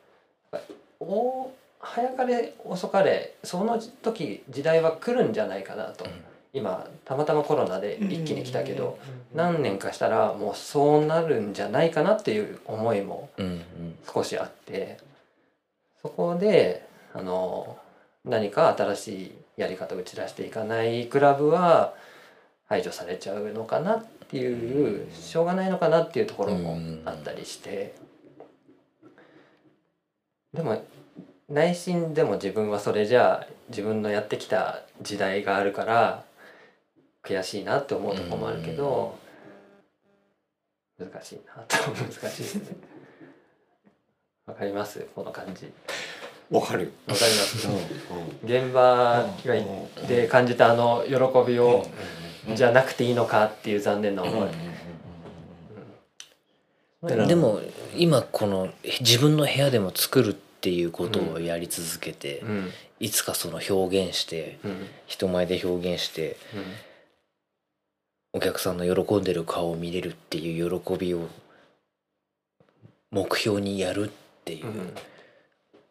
お早かれ遅かれその時時代は来るんじゃないかなと、今たまたまコロナで一気に来たけど、何年かしたらもうそうなるんじゃないかなっていう思いも少しあってそこであの何か新しいやり方を打ち出していかないクラブは排除されちゃうのかなっていうしょうがないのかなっていうところもあったりして。でも内心でも自分はそれじゃあ自分のやってきた時代があるから悔しいなって思うところもあるけど難しいなと難しいですね。わかります？この感じ。わかる。わかります？うん現場がいで感じたあの喜びをじゃなくていいのかっていう残念な思い。うんでも今この自分の部屋でも作るっていうことをやり続けて、うん。いつかその表現してうん。人前で表現してお客さんの喜んでる顔を見れるっていう喜びを目標にやるっていう、うん。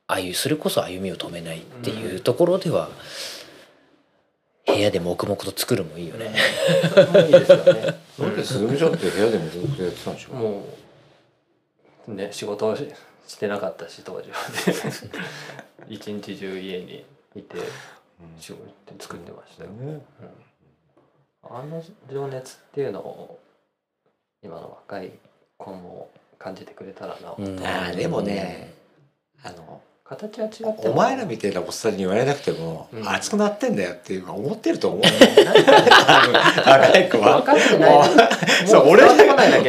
歩それこそ歩みを止めないっていうところでは、部屋で黙々と作るもいいよね。それもいいですよね。なん。でんって部屋でもずっとやってたんでしょもうね仕事をししてなかったし当時はね。一日中家にいて仕事って作ってましたよ。ねあの情熱っていうのを今の若い子も感じてくれたらな、うん。あーでもねあの形は違っても。お前らみたいなおっさんに言われなくても、うん。熱くなってんだよっていうのは思ってると思う。若い子は。分かってない。もうそう俺ら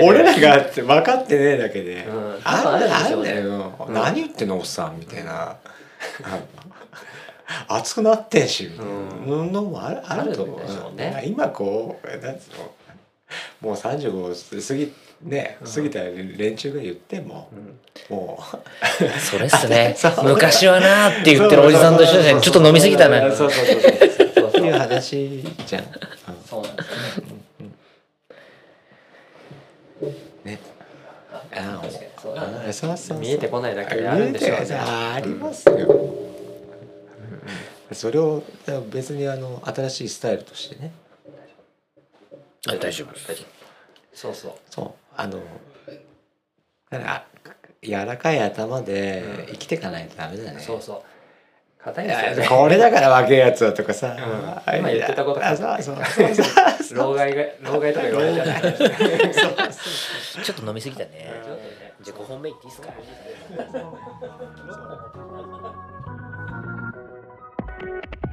俺らが分かってねえだけで、うん。あんだよ、うん。何言ってんのおっさんみたいな熱くなってんしみたいな。のもある,、あると思う。うね。今こうなんつうの。もう35過ぎね過ぎた連中が言っても、うん。もう。それっすね。昔はなーって言ってるおじさんと一緒でちょっと飲みすぎたな。そうそうそうそう。っていう話じゃん、そうなんですよね。ねあ確かにそうだねあそうそう見えてこないだけであるん。でしょうねありますよ、それを別にあの新しいスタイルとしてね。あ大丈夫。大丈夫。そうそう。そう。あのだから柔らかい頭で生きていかないとダメだね、そうそう。硬いですよね。やこれだから若いやつはとかさ、うん。今言ってたことあそうそう。そうそう老害が老害とか言われちゃうちょっと飲みすぎたね。ねじゃあ5本目いっていいっすか？thank you